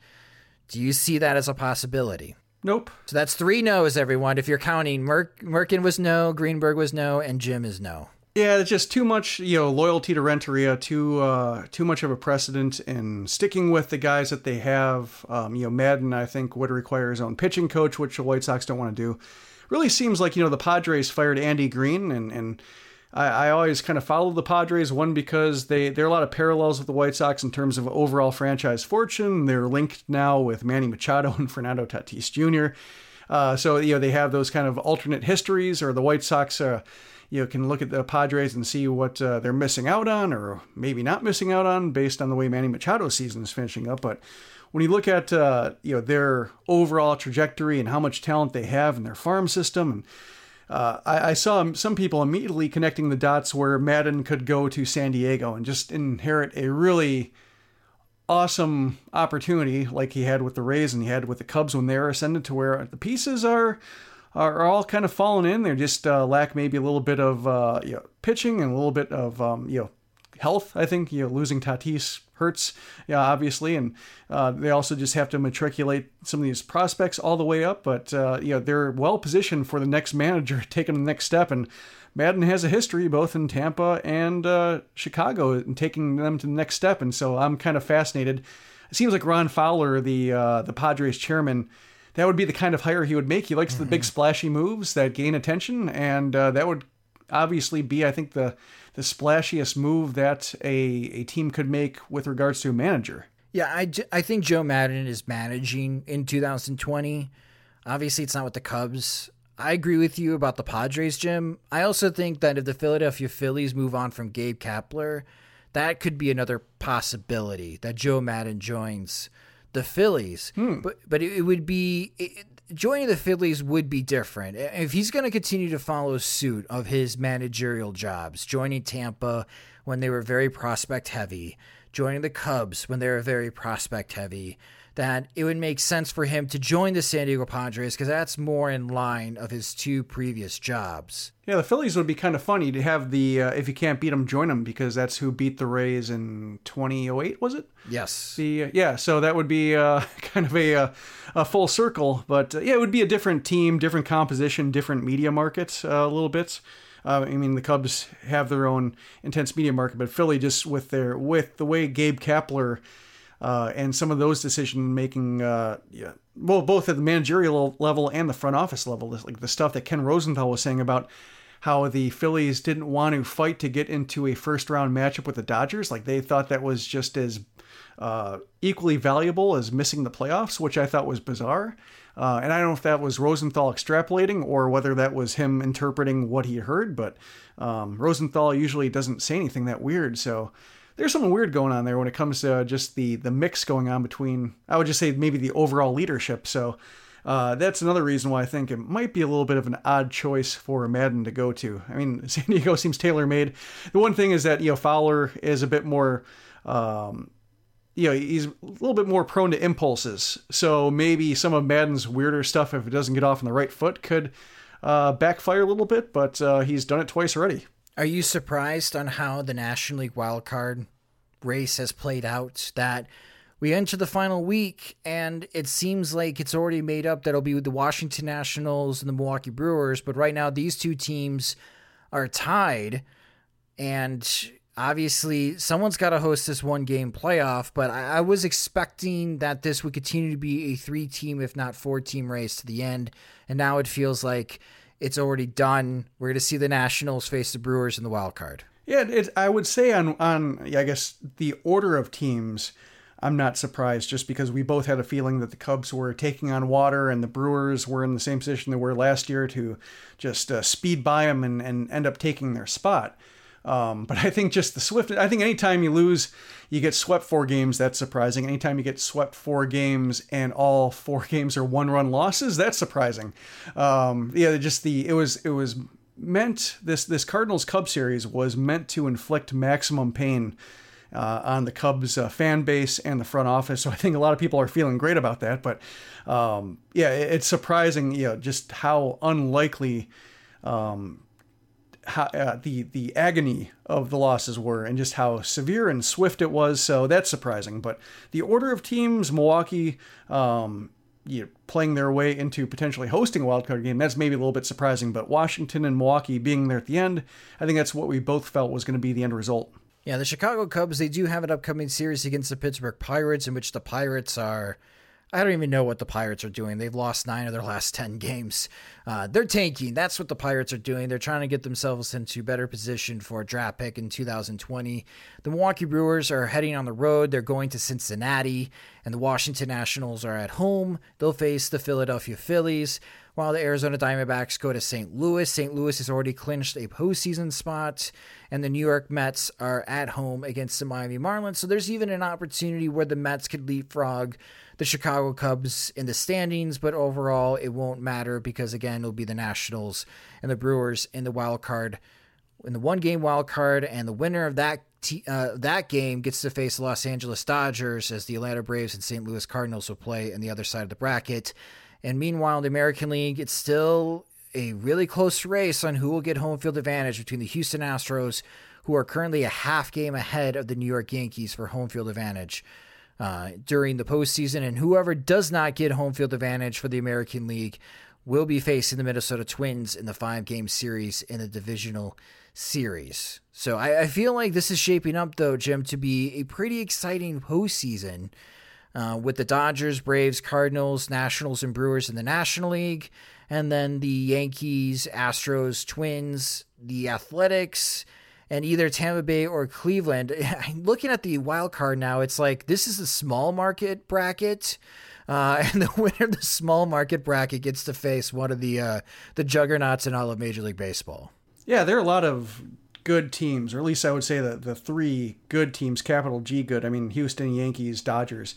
Do you see that as a possibility? Nope. So that's three no's, everyone. If you're counting, Merk, Merkin was no, Greenberg was no, and Jim is no. Yeah, it's just too much, you know, loyalty to Renteria, too uh, too much of a precedent in sticking with the guys that they have. Um, you know, Maddon, I think, would require his own pitching coach, which the White Sox don't want to do. Really seems like, you know, the Padres fired Andy Green and, and I, I always kind of follow the Padres. One because they there are a lot of parallels with the White Sox in terms of overall franchise fortune. They're linked now with Manny Machado and Fernando Tatis Jr. Uh, so you know they have those kind of alternate histories, or the White Sox. Uh, you can look at the Padres and see what uh, they're missing out on, or maybe not missing out on, based on the way Manny Machado's season is finishing up. But when you look at uh, you know their overall trajectory and how much talent they have in their farm system, and uh, I, I, saw some people immediately connecting the dots where Maddon could go to San Diego and just inherit a really awesome opportunity like he had with the Rays and he had with the Cubs when they were ascended to where the pieces are are, all kind of falling in. They just uh, lack maybe a little bit of uh, you know, pitching and a little bit of um, you know health. I think you know losing Tatis hurts, yeah, obviously, and uh, they also just have to matriculate some of these prospects all the way up. But uh, you know they're well positioned for the next manager taking the next step, and Maddon has a history both in Tampa and uh, Chicago in taking them to the next step, and so I'm kind of fascinated. It seems like Ron Fowler, the uh, the Padres chairman. That would be the kind of hire he would make. He likes mm-hmm. the big mm-hmm. splashy moves that gain attention, and uh, that would obviously be, I think, the the splashiest move that a, a team could make with regards to a manager. Yeah, I, I think Joe Maddon is managing in 2020. Obviously, it's not with the Cubs. I agree with you about the Padres, Jim. I also think that if the Philadelphia Phillies move on from Gabe Kapler, that could be another possibility that Joe Maddon joins the Phillies. Hmm. But but it, it would be it, joining the Phillies would be different. If he's going to continue to follow suit of his managerial jobs, joining Tampa when they were very prospect heavy, joining the Cubs when they were very prospect heavy, that it would make sense for him to join the San Diego Padres because that's more in line of his two previous jobs. Yeah, the Phillies would be kind of funny to have the uh, if you can't beat them, join them because that's who beat the Rays in 2008, was it? Yes. The uh, yeah, so that would be uh, kind of a, uh, a full circle, but uh, yeah, it would be a different team, different composition, different media market uh, a little bit. I mean, the Cubs have their own intense media market, but Philly just with their with the way Gabe Kapler uh, and some of those decision making, uh, yeah, well, both at the managerial level and the front office level, like the stuff that Ken Rosenthal was saying about how the Phillies didn't want to fight to get into a first round matchup with the Dodgers, like they thought that was just as uh, equally valuable as missing the playoffs, which I thought was bizarre. Uh, and I don't know if that was Rosenthal extrapolating or whether that was him interpreting what he heard, but um, Rosenthal usually doesn't say anything that weird. So there's something weird going on there when it comes to just the the mix going on between I would just say maybe the overall leadership. So uh, that's another reason why I think it might be a little bit of an odd choice for Maddon to go to. I mean, San Diego seems tailor made. The one thing is that you know Fowler is a bit more. Um, you know, he's a little bit more prone to impulses. So maybe some of Maddon's weirder stuff, if it doesn't get off on the right foot, could uh, backfire a little bit. But uh, he's done it twice already. Are you surprised on how the National League wildcard race has played out? That we enter the final week and it seems like it's already made up that it'll be with the Washington Nationals and the Milwaukee Brewers, but right now these two teams are tied and obviously someone's got to host this one game playoff, but I, I, was expecting that this would continue to be a three team, if not four team race to the end. And now it feels like it's already done. We're going to see the Nationals face the Brewers in the wild card. Yeah, it, I would say on on I guess the order of teams I'm not surprised just because we both had a feeling that the Cubs were taking on water and the Brewers were in the same position they were last year to just uh, speed by them and, and end up taking their spot. Um, but I think just the swift, I think anytime you lose, you get swept four games, that's surprising. Anytime you get swept four games and all four games are one run losses, that's surprising. Um, yeah, just the, it was, it was meant, this, this Cardinals Cubs series was meant to inflict maximum pain uh, on the Cubs uh, fan base and the front office. So I think a lot of people are feeling great about that. But um, yeah, it's surprising, you know, just how unlikely um, how, uh, the the agony of the losses were, and just how severe and swift it was. So that's surprising. But the order of teams, Milwaukee. Um, you know, playing their way into potentially hosting a wild card game, that's maybe a little bit surprising. But Washington and Milwaukee being there at the end, I think that's what we both felt was going to be the end result. Yeah, the Chicago Cubs, they do have an upcoming series against the Pittsburgh Pirates in which the Pirates are. I don't even know what the Pirates are doing. They've lost nine of their last 10 games. Uh, they're tanking. That's what the Pirates are doing. They're trying to get themselves into better position for a draft pick in 2020. The Milwaukee Brewers are heading on the road. They're going to Cincinnati, and the Washington Nationals are at home. They'll face the Philadelphia Phillies while the Arizona Diamondbacks go to St. Louis. St. Louis has already clinched a postseason spot, and the New York Mets are at home against the Miami Marlins. So there's even an opportunity where the Mets could leapfrog the Chicago Cubs in the standings, but overall it won't matter because again it'll be the Nationals and the Brewers in the wild card, in the one game wild card, and the winner of that uh, that game gets to face the Los Angeles Dodgers as the Atlanta Braves and St. Louis Cardinals will play on the other side of the bracket. And meanwhile, the American League, it's still a really close race on who will get home field advantage between the Houston Astros, who are currently a half game ahead of the New York Yankees for home field advantage uh, during the postseason. And whoever does not get home field advantage for the American League will be facing the Minnesota Twins in the five game series in the divisional series. So I, I, feel like this is shaping up, though, Jim, to be a pretty exciting postseason uh, with the Dodgers, Braves, Cardinals, Nationals, and Brewers in the National League, and then the Yankees, Astros, Twins, the Athletics, and either Tampa Bay or Cleveland. Looking at the wild card now, it's like this is a small market bracket. Uh, and the winner of the small market bracket gets to face one of the uh, the juggernauts in all of Major League Baseball. Yeah, there are a lot of good teams, or at least I would say that the three good teams, capital G good. I mean, Houston, Yankees, Dodgers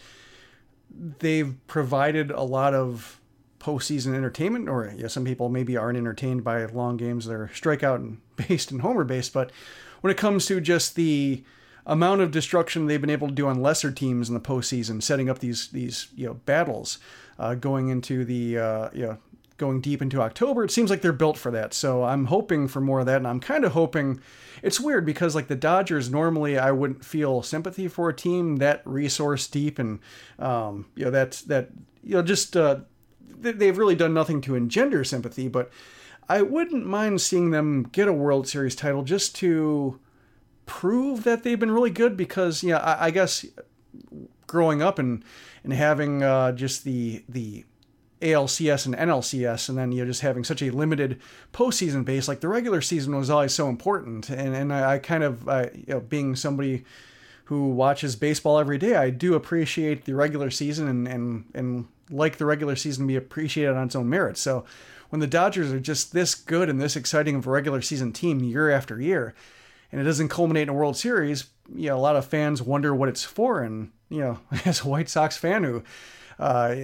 they've provided a lot of postseason entertainment, or yeah, some people maybe aren't entertained by long games. They're strikeout and based and homer based, but when it comes to just the amount of destruction they've been able to do on lesser teams in the postseason, setting up these these you know battles, uh, going into the uh, you know going deep into October, it seems like they're built for that. So I'm hoping for more of that, and I'm kind of hoping. It's weird because like the Dodgers, normally I wouldn't feel sympathy for a team that resource deep, and um, you know that's that you know just uh, they've really done nothing to engender sympathy, but I wouldn't mind seeing them get a World Series title just to prove that they've been really good because yeah, I, I guess growing up and and having uh, just the the ALCS and NLCS, and then you know just having such a limited postseason base. Like the regular season was always so important, and and I, I kind of uh, you know being somebody who watches baseball every day, I do appreciate the regular season and and and like the regular season be appreciated on its own merits. So when the Dodgers are just this good and this exciting of a regular season team year after year, and it doesn't culminate in a World Series, you know a lot of fans wonder what it's for, and you know as a White Sox fan who uh,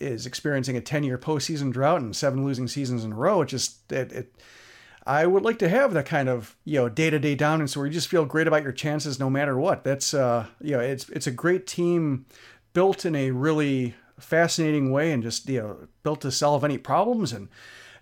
is experiencing a 10 year postseason drought and seven losing seasons in a row, it just it, it I would like to have that kind of you know day to day dominance where you just feel great about your chances no matter what. That's uh you know it's it's a great team built in a really fascinating way and just you know built to solve any problems and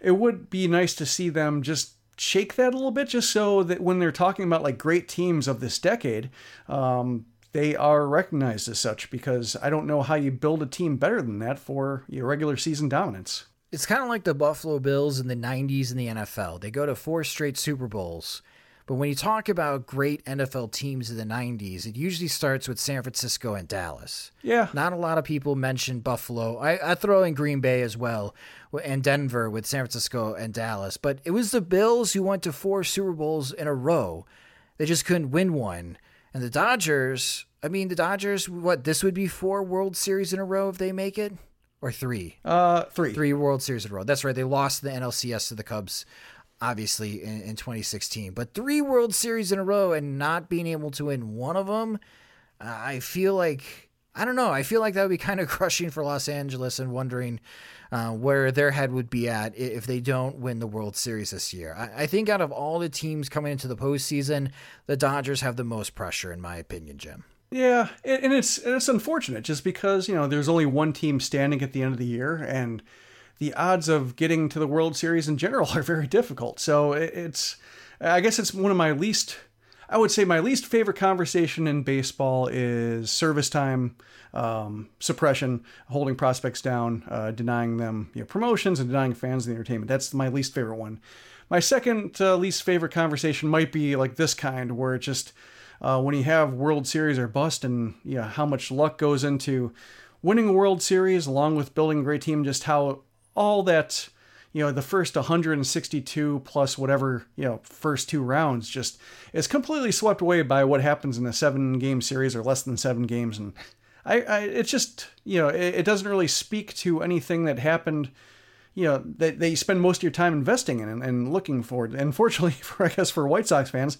it would be nice to see them just shake that a little bit just so that when they're talking about like great teams of this decade um, they are recognized as such because i don't know how you build a team better than that for your regular season dominance it's kind of like the buffalo bills in the 90s in the nfl they go to four straight super bowls but when you talk about great NFL teams of the 90s, it usually starts with San Francisco and Dallas. Yeah. Not a lot of people mention Buffalo. I, I throw in Green Bay as well and Denver with San Francisco and Dallas. But it was the Bills who went to four Super Bowls in a row. They just couldn't win one. And the Dodgers, I mean, the Dodgers, what, this would be four World Series in a row if they make it? Or three? Uh, three. Three World Series in a row. That's right. They lost the NLCS to the Cubs obviously in, in 2016 but three world series in a row and not being able to win one of them uh, i feel like i don't know i feel like that would be kind of crushing for los angeles and wondering uh, where their head would be at if they don't win the world series this year I, I think out of all the teams coming into the postseason the dodgers have the most pressure in my opinion jim yeah, and it's and it's unfortunate just because you know there's only one team standing at the end of the year, and the odds of getting to the World Series in general are very difficult. So it's, I guess it's one of my least, I would say my least favorite conversation in baseball is service time, um, suppression, holding prospects down, uh, denying them you know, promotions, and denying fans the entertainment. That's my least favorite one. My second uh, least favorite conversation might be like this kind, where it just uh, when you have World Series or bust, and you know, how much luck goes into winning a World Series along with building a great team, just how all that you know the first 162 plus whatever you know first two rounds just is completely swept away by what happens in a seven game series or less than seven games. And i, I it's just you know it, it, doesn't really speak to anything that happened you know that, you spend most of your time investing in and, and looking for. And fortunately for i guess for white sox fans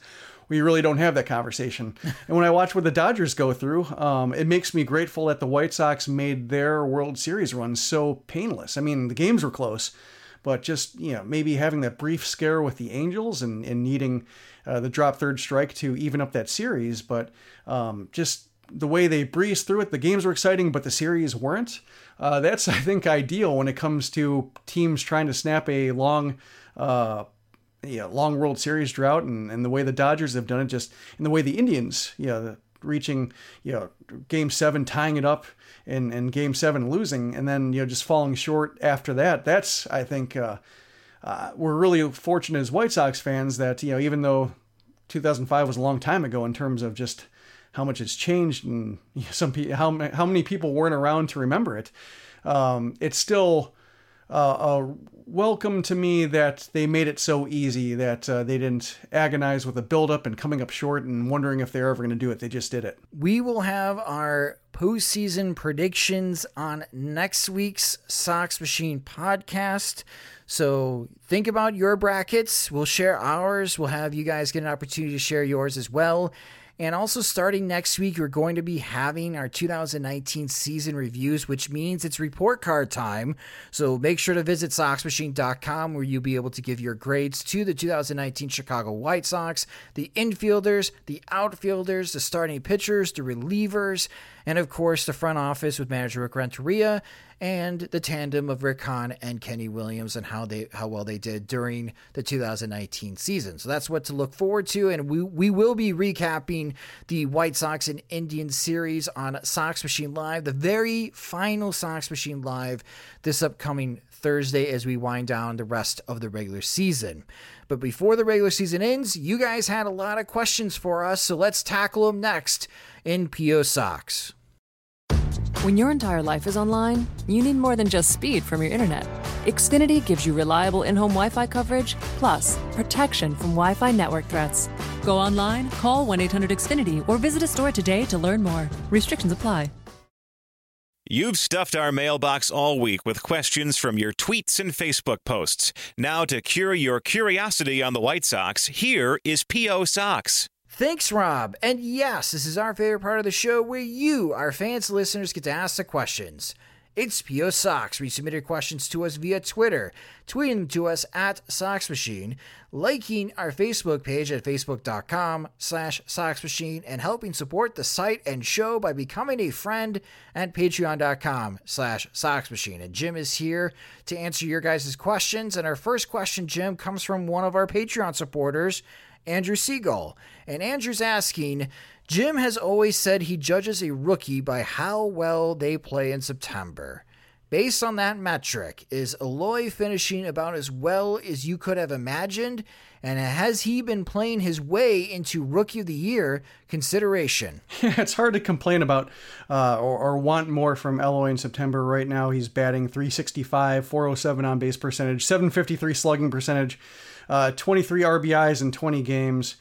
we really don't have that conversation. and when I watch what the Dodgers go through, um, it makes me grateful that the White Sox made their World Series run so painless. I mean, the games were close, but just you know maybe having that brief scare with the Angels and, and needing uh, the drop third strike to even up that series, but um, just the way they breezed through it, the games were exciting, but the series weren't. Uh, that's I think ideal when it comes to teams trying to snap a long uh, you know, long World Series drought and, and the way the Dodgers have done it, just in the way the Indians, you know, reaching, you know, game seven, tying it up and, and game seven losing, and then, you know, just falling short after that. That's, I think, uh, uh, we're really fortunate as White Sox fans that, you know, even though 2005 was a long time ago in terms of just how much it's changed and you know, some people, how, how many people weren't around to remember it, um, it's still, uh, welcome to me that they made it so easy that uh, they didn't agonize with a buildup and coming up short and wondering if they're ever going to do it. They just did it. We will have our postseason predictions on next week's Sox Machine podcast. So think about your brackets. We'll share ours. We'll have you guys get an opportunity to share yours as well. And also, starting next week, we're going to be having our 2019 season reviews, which means it's report card time. So make sure to visit SoxMachine.com where you'll be able to give your grades to the 2019 Chicago White Sox, the infielders, the outfielders, the starting pitchers, the relievers, and of course, the front office with manager Rick Renteria and the tandem of Rick Hahn and Kenny Williams and how they how well they did during the 2019 season. So that's what to look forward to, and we we will be recapping the White Sox and Indians series on Sox Machine Live, the very final Sox Machine Live this upcoming Thursday as we wind down the rest of the regular season. But before the regular season ends, you guys had a lot of questions for us, so let's tackle them next in PO Sox. When your entire life is online, you need more than just speed from your internet. Xfinity gives you reliable in home Wi Fi coverage, plus protection from Wi Fi network threats. Go online, call 1 800 Xfinity, or visit a store today to learn more. Restrictions apply. You've stuffed our mailbox all week with questions from your tweets and Facebook posts. Now, to cure your curiosity on the White Sox, here is P.O. Sox. Thanks, Rob. And yes, this is our favorite part of the show where you, our fans, listeners, get to ask the questions. It's PO Sox, you submit your questions to us via Twitter, Tweet them to us at Sox Machine, liking our Facebook page at facebook.com slash Sox Machine, and helping support the site and show by becoming a friend at patreon.com slash Sox Machine. And Jim is here to answer your guys' questions. And our first question, Jim, comes from one of our Patreon supporters, Andrew Siegel. And Andrew's asking, Jim has always said he judges a rookie by how well they play in September. Based on that metric, is Eloy finishing about as well as you could have imagined? And has he been playing his way into Rookie of the Year consideration? Yeah, it's hard to complain about uh, or, or, want more from Eloy in September. Right now, he's batting 365, 407 on base percentage, 753 slugging percentage, uh, 23 RBIs in 20 games.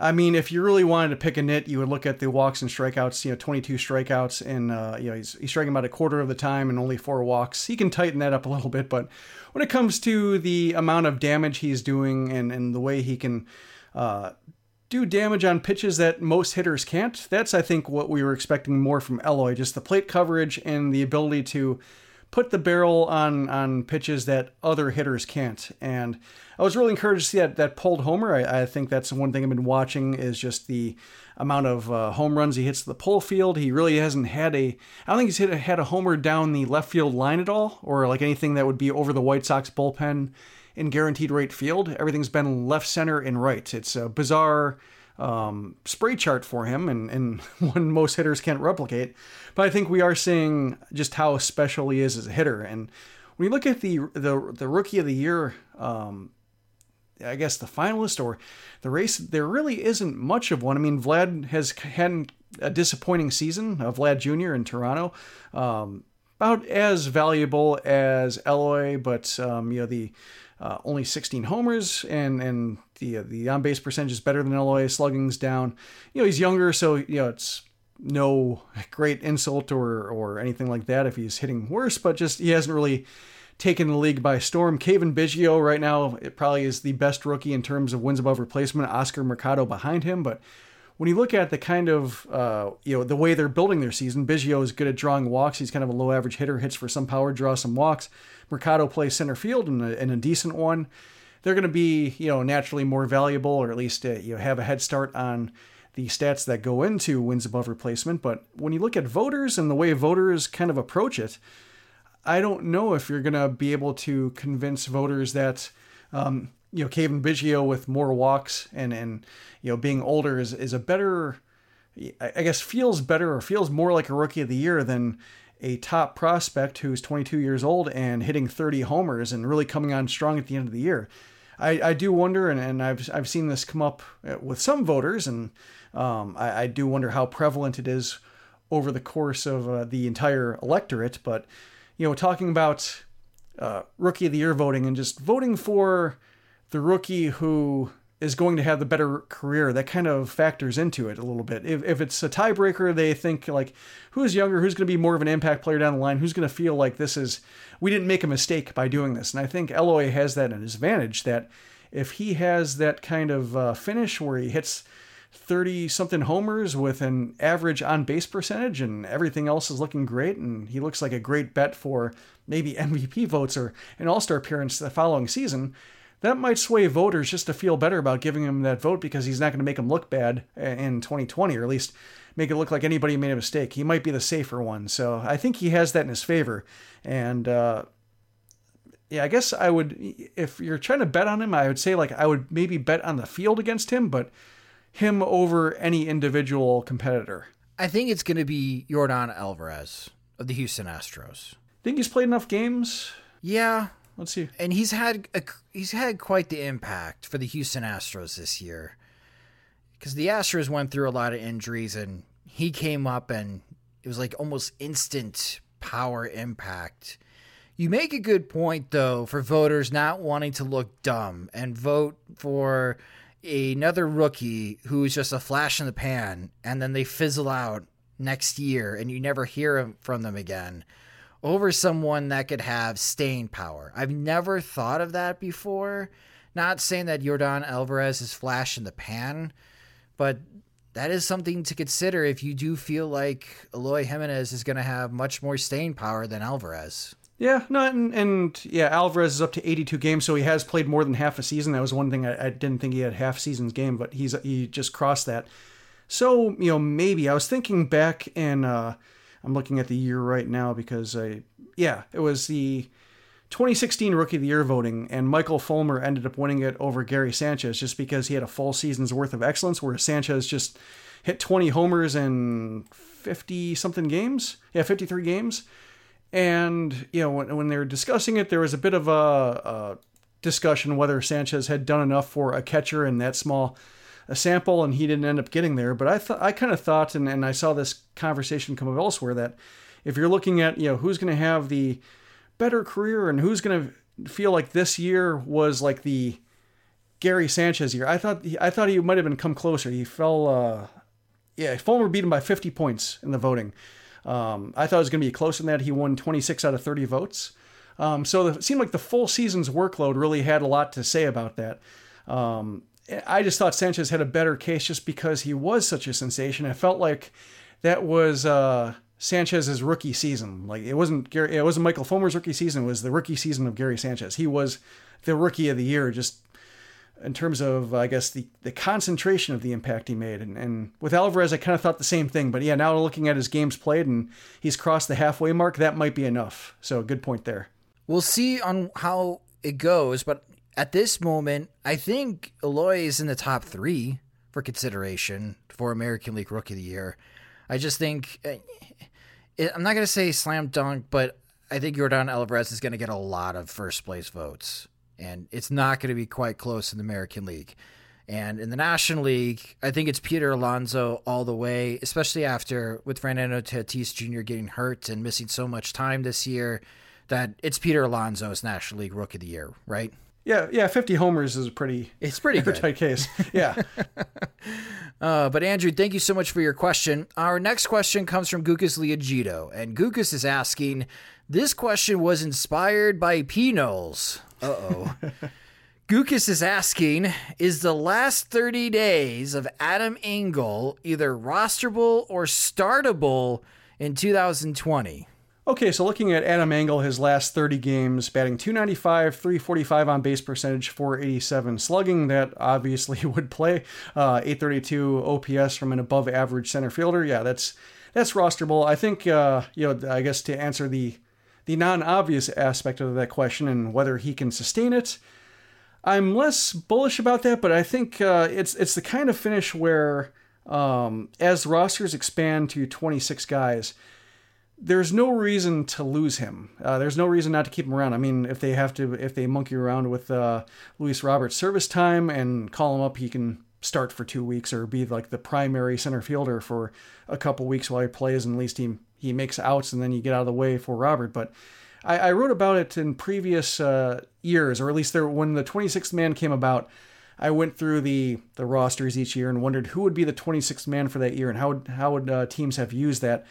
I mean, if you really wanted to pick a nit, you would look at the walks and strikeouts. You know, 22 strikeouts, and uh, you know he's he's striking about a quarter of the time and only four walks. He can tighten that up a little bit, but when it comes to the amount of damage he's doing and and the way he can uh, do damage on pitches that most hitters can't, that's I think what we were expecting more from Eloy. Just the plate coverage and the ability to put the barrel on on pitches that other hitters can't. And I was really encouraged to see that that pulled homer. I, I think that's one thing I've been watching is just the amount of uh, home runs he hits to the pull field. He really hasn't had a. I don't think he's hit had a homer down the left field line at all, or like anything that would be over the White Sox bullpen in Guaranteed Rate Field. Everything's been left, center, and right. It's a bizarre um, spray chart for him, and, and one most hitters can't replicate. But I think we are seeing just how special he is as a hitter. And when you look at the the, the rookie of the year, um, I guess the finalist or the race, there really isn't much of one. I mean, Vlad has had a disappointing season. Uh, Vlad Jr. in Toronto. Um, about as valuable as Eloy, but um, you know the uh, only 16 homers, and and the uh, the on base percentage is better than Eloy. Slugging's down. You know he's younger, so you know it's no great insult or or anything like that if he's hitting worse, but just he hasn't really taken the league by storm. Cavan Biggio right now it probably is the best rookie in terms of wins above replacement. Oscar Mercado behind him, but when you look at the kind of uh, you know the way they're building their season, Biggio is good at drawing walks. He's kind of a low average hitter, hits for some power, draws some walks. Mercado plays center field in a, a decent one. They're going to be, you know, naturally more valuable, or at least uh, you know, have a head start on the stats that go into wins above replacement. But when you look at voters and the way voters kind of approach it, I don't know if you're going to be able to convince voters that, um, you know, Cavan Biggio with more walks and and you know being older is is a better, I guess, feels better or feels more like a rookie of the year than a top prospect who's 22 years old and hitting 30 homers and really coming on strong at the end of the year. I, I do wonder, and, and I've, I've seen this come up uh, with some voters, and um, I, I, do wonder how prevalent it is over the course of uh, the entire electorate. But, you know, talking about uh, Rookie of the Year voting and just voting for the rookie who is going to have the better career. That kind of factors into it a little bit. If, if it's a tiebreaker, they think like, who's younger, who's going to be more of an impact player down the line, who's going to feel like this is, we didn't make a mistake by doing this. And I think Eloy has that in his advantage that if he has that kind of uh, finish where he hits 30 something homers with an average on base percentage and everything else is looking great and he looks like a great bet for maybe MVP votes or an all-star appearance the following season that might sway voters just to feel better about giving him that vote because he's not going to make him look bad in 2020, or at least make it look like anybody made a mistake. He might be the safer one. So I think he has that in his favor. And uh, yeah, I guess I would, if you're trying to bet on him, I would say like I would maybe bet on the field against him, but him over any individual competitor. I think it's going to be Yordan Alvarez of the Houston Astros. Think he's played enough games? Yeah, Let's see. And he's had a, he's had quite the impact for the Houston Astros this year. Because the Astros went through a lot of injuries and he came up and it was like almost instant power impact. You make a good point though for voters not wanting to look dumb and vote for another rookie who's just a flash in the pan and then they fizzle out next year and you never hear from them again over someone that could have staying power. I've never thought of that before. Not saying that Yordan Alvarez is flash in the pan, but that is something to consider if you do feel like Eloy Jimenez is going to have much more staying power than Alvarez. Yeah, no, and, and, yeah, Alvarez is up to 82 games, so he has played more than half a season. That was one thing I, I didn't think he had half season's game, but he's he just crossed that. So you know, maybe I was thinking back, and uh, I'm looking at the year right now because I, yeah, it was the 2016 Rookie of the Year voting, and Michael Fulmer ended up winning it over Gary Sanchez just because he had a full season's worth of excellence, where Sanchez just hit 20 homers in 50 something games. Yeah, 53 games. And, you know, when, when they were discussing it, there was a bit of a, a discussion whether Sanchez had done enough for a catcher in that small a sample and he didn't end up getting there. But I thought I kind of thought, and, and I saw this conversation come up elsewhere that if you're looking at you know who's going to have the better career and who's going to feel like this year was like the Gary Sanchez year, I thought I thought he might have been come closer. He fell, uh, yeah, Fulmer beat him by 50 points in the voting. Um, I thought it was going to be close in that. He won 26 out of 30 votes. Um, so it seemed like the full season's workload really had a lot to say about that. Um, I just thought Sanchez had a better case just because he was such a sensation. I felt like that was uh, Sanchez's rookie season. Like it wasn't Gary, it wasn't Michael Fulmer's rookie season. It was the rookie season of Gary Sanchez. He was the rookie of the year, just in terms of I guess the the concentration of the impact he made. And, and with Alvarez, I kind of thought the same thing. But yeah, now looking at his games played and he's crossed the halfway mark, that might be enough. So good point there. We'll see on how it goes, but at this moment, I think Eloy is in the top three for consideration for American League Rookie of the Year. I just think eh, I'm not going to say slam dunk, but I think Yordan Alvarez is going to get a lot of first place votes, and it's not going to be quite close in the American League. And in the National League, I think it's Peter Alonso all the way, especially after with Fernando Tatis Jr. getting hurt and missing so much time this year, that it's Peter Alonso's National League Rookie of the Year, right? Yeah, yeah, 50 homers is a pretty it's pretty good. tight case. Yeah. uh, but Andrew, thank you so much for your question. Our next question comes from Gukas Liagito, and Gukas is asking, this question was inspired by P Knowles. Uh-oh. Gukas is asking, is the last 30 days of Adam Engel either rosterable or startable in 2020? Okay, so looking at Adam Engel, his last 30 games, batting 295, 345 on base percentage, 487 slugging. That obviously would play. Uh, 832 OPS from an above average center fielder. Yeah, that's that's rosterable. I think, uh, you know, I guess to answer the the non obvious aspect of that question and whether he can sustain it, I'm less bullish about that. But I think uh, it's it's the kind of finish where um, as rosters expand to 26 guys there's no reason to lose him. Uh, there's no reason not to keep him around. I mean, if they have to, if they monkey around with uh, Luis Roberts' service time and call him up, he can start for two weeks or be like the primary center fielder for a couple weeks while he plays, and at least he he makes outs, and then you get out of the way for Robert. But I, I wrote about it in previous uh, years, or at least there when the 26th man came about. I went through the the rosters each year and wondered who would be the 26th man for that year and how how would uh, teams have used that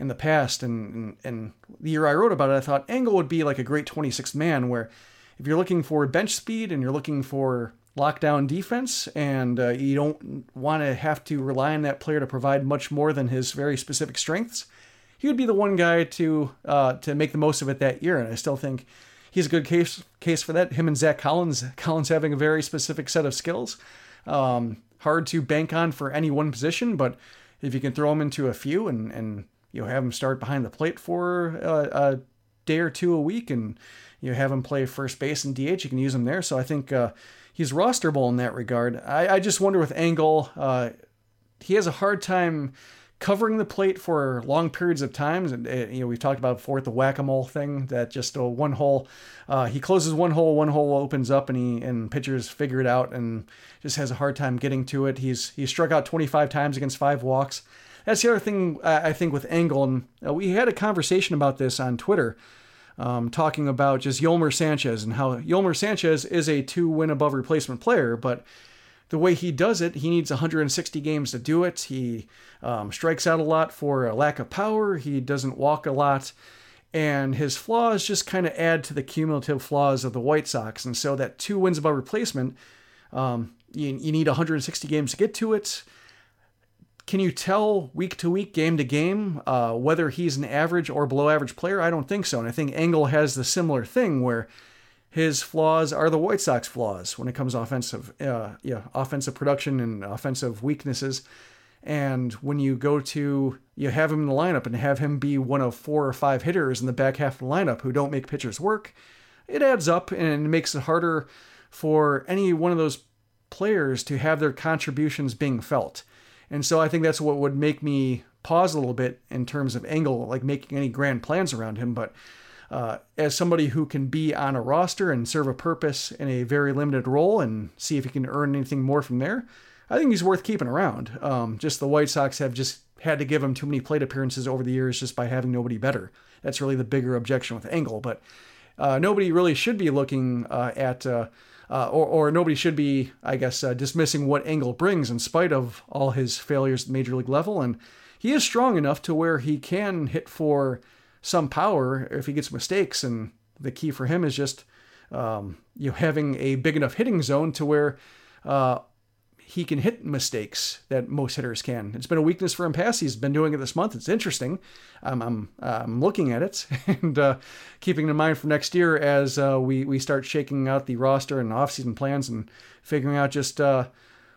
in the past. And, and, and the year I wrote about it, I thought Engel would be like a great 26th man, where if you're looking for bench speed and you're looking for lockdown defense and uh, you don't want to have to rely on that player to provide much more than his very specific strengths, he would be the one guy to uh, to make the most of it that year. And I still think he's a good case case for that. Him and Zach Collins, Collins having a very specific set of skills, um, hard to bank on for any one position, but if you can throw him into a few and and you know, have him start behind the plate for a, a day or two a week, and you have him play first base and DH. You can use him there. So I think uh, he's rosterable in that regard. I, I just wonder with Engel, uh, he has a hard time covering the plate for long periods of times. And uh, you know, we've talked about before the whack-a-mole thing that just uh, one hole, uh, he closes one hole, one hole opens up, and he and pitchers figure it out, and just has a hard time getting to it. He's he struck out 25 times against five walks that's the other thing uh, I think with Engel, and uh, we had a conversation about this on Twitter, um, talking about just Yolmer Sanchez and how Yolmer Sanchez is a two win above replacement player, but the way he does it, he needs 160 games to do it. He um, strikes out a lot for a lack of power. He doesn't walk a lot. And his flaws just kind of add to the cumulative flaws of the White Sox. And so that two wins above replacement, um, you, you need 160 games to get to it. Can you tell week to week, game to game, uh, whether he's an average or below average player? I don't think so. And I think Engel has the similar thing where his flaws are the White Sox flaws when it comes offensive, uh, yeah, offensive production and offensive weaknesses. And when you go to you have him in the lineup and have him be one of four or five hitters in the back half of the lineup who don't make pitchers work, it adds up and makes it harder for any one of those players to have their contributions being felt. And so I think that's what would make me pause a little bit in terms of Engel, like making any grand plans around him. But uh, as somebody who can be on a roster and serve a purpose in a very limited role and see if he can earn anything more from there, I think he's worth keeping around. Um, just the White Sox have just had to give him too many plate appearances over the years just by having nobody better. That's really the bigger objection with Engel. But uh, nobody really should be looking uh, at. Uh, or, or nobody should be, I guess, uh, dismissing what Engel brings in spite of all his failures at major league level. And he is strong enough to where he can hit for some power if he gets mistakes. And the key for him is just um, you know, having a big enough hitting zone to where uh, he can hit mistakes that most hitters can. It's been a weakness for him past. He's been doing it this month. It's interesting. Um, I'm I'm looking at it and uh, keeping in mind for next year as uh, we we start shaking out the roster and offseason plans and figuring out just uh,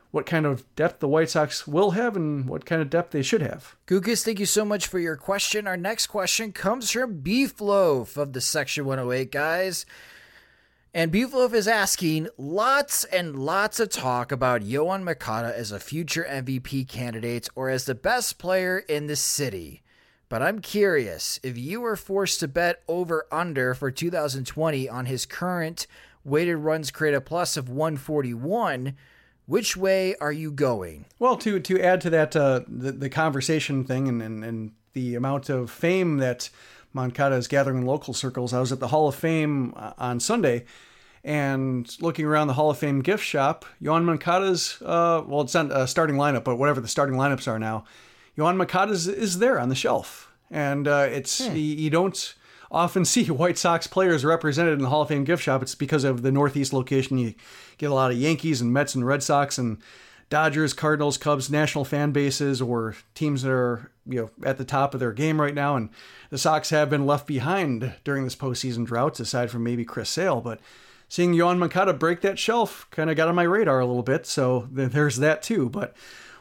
what kind of depth the White Sox will have and what kind of depth they should have. Gugas, thank you so much for your question. Our next question comes from Beef Loaf of the Section 108 guys. And Beefloaf is asking lots and lots of talk about Yoan Moncada as a future MVP candidate or as the best player in the city. But I'm curious if you were forced to bet over under for 2020 on his current weighted runs created plus of 141, which way are you going? Well, to to add to that uh, the the conversation thing and, and and the amount of fame that Moncada is gathering in local circles. I was at the Hall of Fame uh, on Sunday and looking around the Hall of Fame gift shop. Yoan Moncada's, uh, well, it's not a starting lineup, but whatever the starting lineups are now, Yoan Moncada's is there on the shelf. And uh, it's, hmm. you, you don't often see White Sox players represented in the Hall of Fame gift shop. It's because of the Northeast location. You get a lot of Yankees and Mets and Red Sox and Dodgers, Cardinals, Cubs, national fan bases, or teams that are you know at the top of their game right now. And the Sox have been left behind during this postseason droughts, aside from maybe Chris Sale. But seeing Yoan Moncada break that shelf kind of got on my radar a little bit. So there's that too. But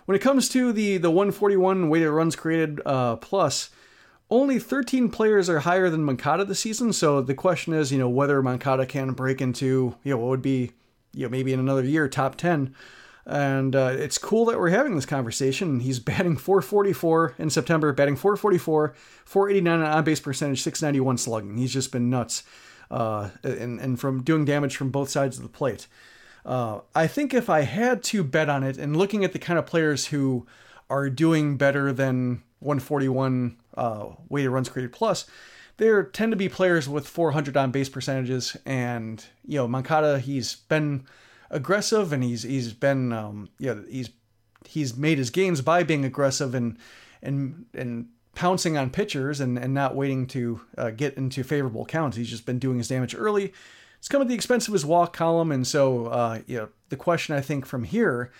when it comes to the the 141 weighted runs created uh, plus, only 13 players are higher than Moncada this season. So the question is, you know, whether Moncada can break into you know what would be you know maybe in another year top 10 and uh, it's cool that we're having this conversation. He's batting 444 in September, batting 444, 489 on base percentage, 691 slugging. He's just been nuts, uh, and, and from doing damage from both sides of the plate. Uh, I think if I had to bet on it, and looking at the kind of players who are doing better than 141 uh, weighted runs created plus, there tend to be players with 400 on base percentages. And, you know, Moncada, he's been aggressive, and he's he's been um, yeah he's he's made his gains by being aggressive and and and pouncing on pitchers and, and not waiting to uh, get into favorable counts. He's just been doing his damage early. It's come at the expense of his walk column, and so uh, you know the question I think from here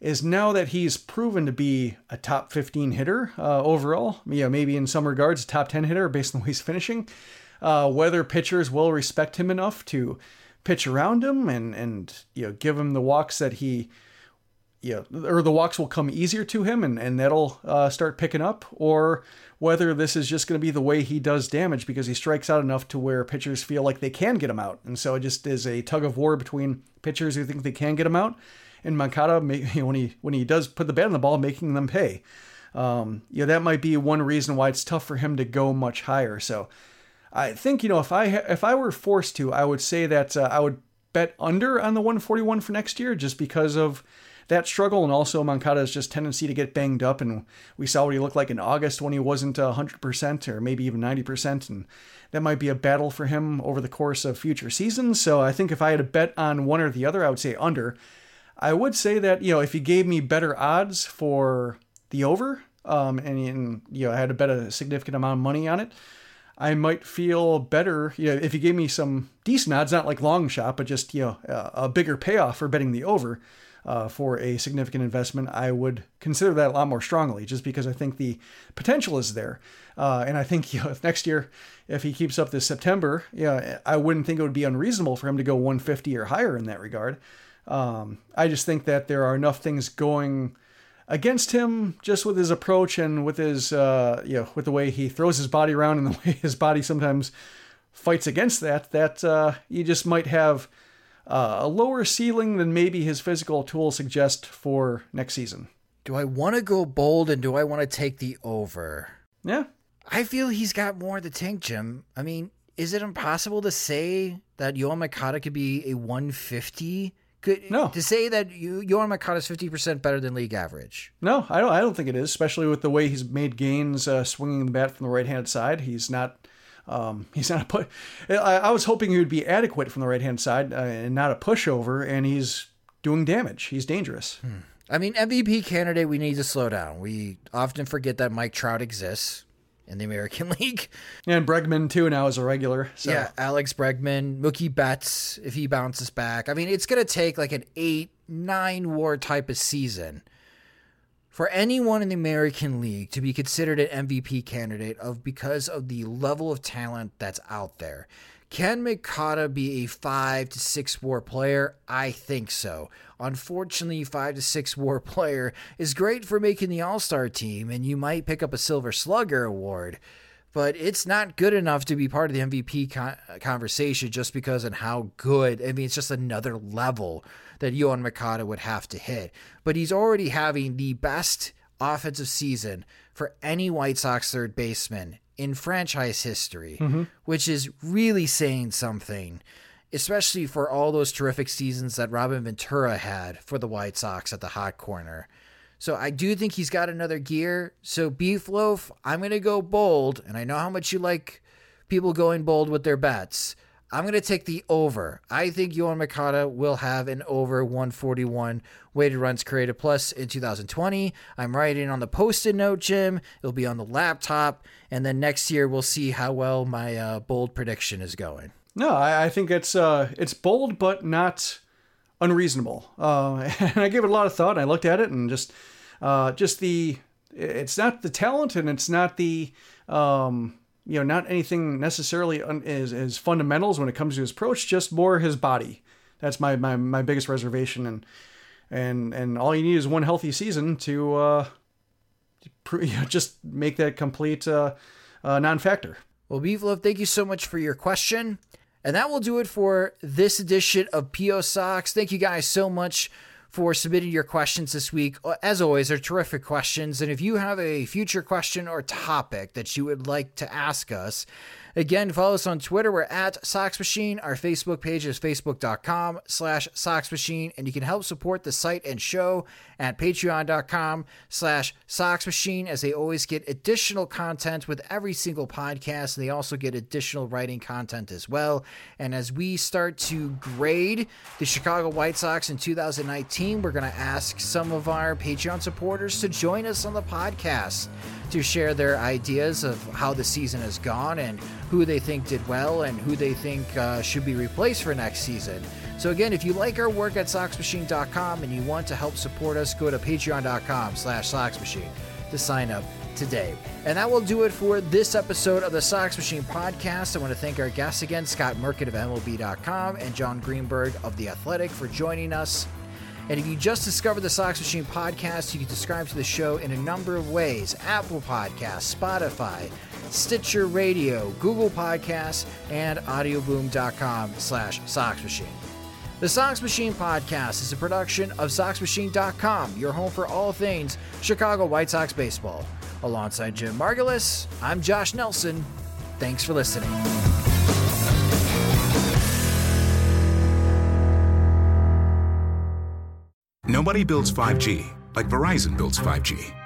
is now that he's proven to be a top 15 hitter uh, overall, you know, maybe in some regards a top 10 hitter based on the way he's finishing, uh, whether pitchers will respect him enough to pitch around him and and you know give him the walks that he you know, or the walks will come easier to him and, and that'll uh, start picking up, or whether this is just going to be the way he does damage because he strikes out enough to where pitchers feel like they can get him out. And so it just is a tug of war between pitchers who think they can get him out and Moncada, when he when he does put the bat on the ball, making them pay. Um, you know, that might be one reason why it's tough for him to go much higher. So I think you know if I if I were forced to, I would say that uh, I would bet under on the 141 for next year just because of that struggle and also Moncada's just tendency to get banged up and we saw what he looked like in August when he wasn't 100% or maybe even 90% and that might be a battle for him over the course of future seasons. So I think if I had to bet on one or the other, I would say under. I would say that, you know, if he gave me better odds for the over, um, and, and you know, I had to bet a significant amount of money on it, I might feel better, you know, if you gave me some decent odds, not like long shot, but just, you know, a, bigger payoff for betting the over. uh, for a significant investment, I would consider that a lot more strongly, just because I think the potential is there. Uh, and I think you know, if next year, if he keeps up this September, yeah, I wouldn't think it would be unreasonable for him to go 150 or higher in that regard. Um, I just think that there are enough things going against him just with his approach and with his uh, you know with the way he throws his body around and the way his body sometimes fights against that that uh, you just might have uh, a lower ceiling than maybe his physical tools suggest for next season. Do I want to go bold and do I want to take the over? Yeah. I feel he's got more to tank, Jim. I mean, is it impossible to say that Yoan Moncada could be a 150? Could, no. To say that you, Yoan Moncada is 50% better than league average? No, I don't. I don't think it is, especially with the way he's made gains uh, swinging the bat from the right hand side. He's not um, he's not a put. I, I, was hoping he would be adequate from the right hand side uh, and not a pushover, and he's doing damage. He's dangerous. Hmm. I mean, MVP candidate, we need to slow down. We often forget that Mike Trout exists in the American League. And Bregman, too, now is a regular. So. Yeah, Alex Bregman, Mookie Betts, if he bounces back. I mean, it's going to take like an eight, nine war type of season for anyone in the American League to be considered an MVP candidate of because of the level of talent that's out there. Can Moncada be a five to six war player? I think so. Unfortunately, five to six war player is great for making the All Star team, and you might pick up a Silver Slugger award, but it's not good enough to be part of the MVP con- conversation just because and how good. I mean, it's just another level that Yoan Moncada would have to hit. But he's already having the best offensive season for any White Sox third baseman in franchise history, mm-hmm. which is really saying something, especially for all those terrific seasons that Robin Ventura had for the White Sox at the hot corner. So I do think he's got another gear. So Beef Loaf, I'm going to go bold, and I know how much you like people going bold with their bets. I'm going to take the over. I think Yoan Moncada will have an over 141 weighted runs created plus in 2020. I'm writing on the post-it note, Jim. It'll be on the laptop, and then next year we'll see how well my uh, bold prediction is going. No, I, I think it's uh, it's bold, but not unreasonable. Uh, and I gave it a lot of thought. I looked at it and just uh, just the it's not the talent and it's not the um, you know, not anything necessarily un- as fundamentals when it comes to his approach, just more his body. That's my, my, my biggest reservation. And, and, and all you need is one healthy season to, uh, just make that complete, uh, uh, non-factor. Well, Beef Loaf, thank you so much for your question. And that will do it for this edition of PO Sox. Thank you guys so much for submitting your questions this week. Uh, as always, they're terrific questions. And if you have a future question or topic that you would like to ask us, Again, follow us on Twitter. We're at Sox Machine. Our Facebook page is facebook.com slash Sox Machine. And you can help support the site and show at patreon.com slash Sox Machine as they always get additional content with every single podcast. And they also get additional writing content as well. And as we start to grade the Chicago White Sox in 2019, we're going to ask some of our Patreon supporters to join us on the podcast to share their ideas of how the season has gone and who they think did well and who they think uh, should be replaced for next season. So again, if you like our work at SoxMachine.com and you want to help support us, go to patreon.com slash SoxMachine to sign up today. And that will do it for this episode of the Sox Machine podcast. I want to thank our guests again, Scott Merkin of MLB.com and Jon Greenberg of The Athletic for joining us. And if you just discovered the Sox Machine podcast, you can subscribe to the show in a number of ways Apple Podcasts, Spotify, Stitcher Radio, Google Podcasts, and audioboom.com slash Sox Machine. The Sox Machine podcast is a production of SoxMachine.com, your home for all things Chicago White Sox baseball. Alongside Jim Margalus, I'm Josh Nelson. Thanks for listening. Nobody builds 5G like Verizon builds 5G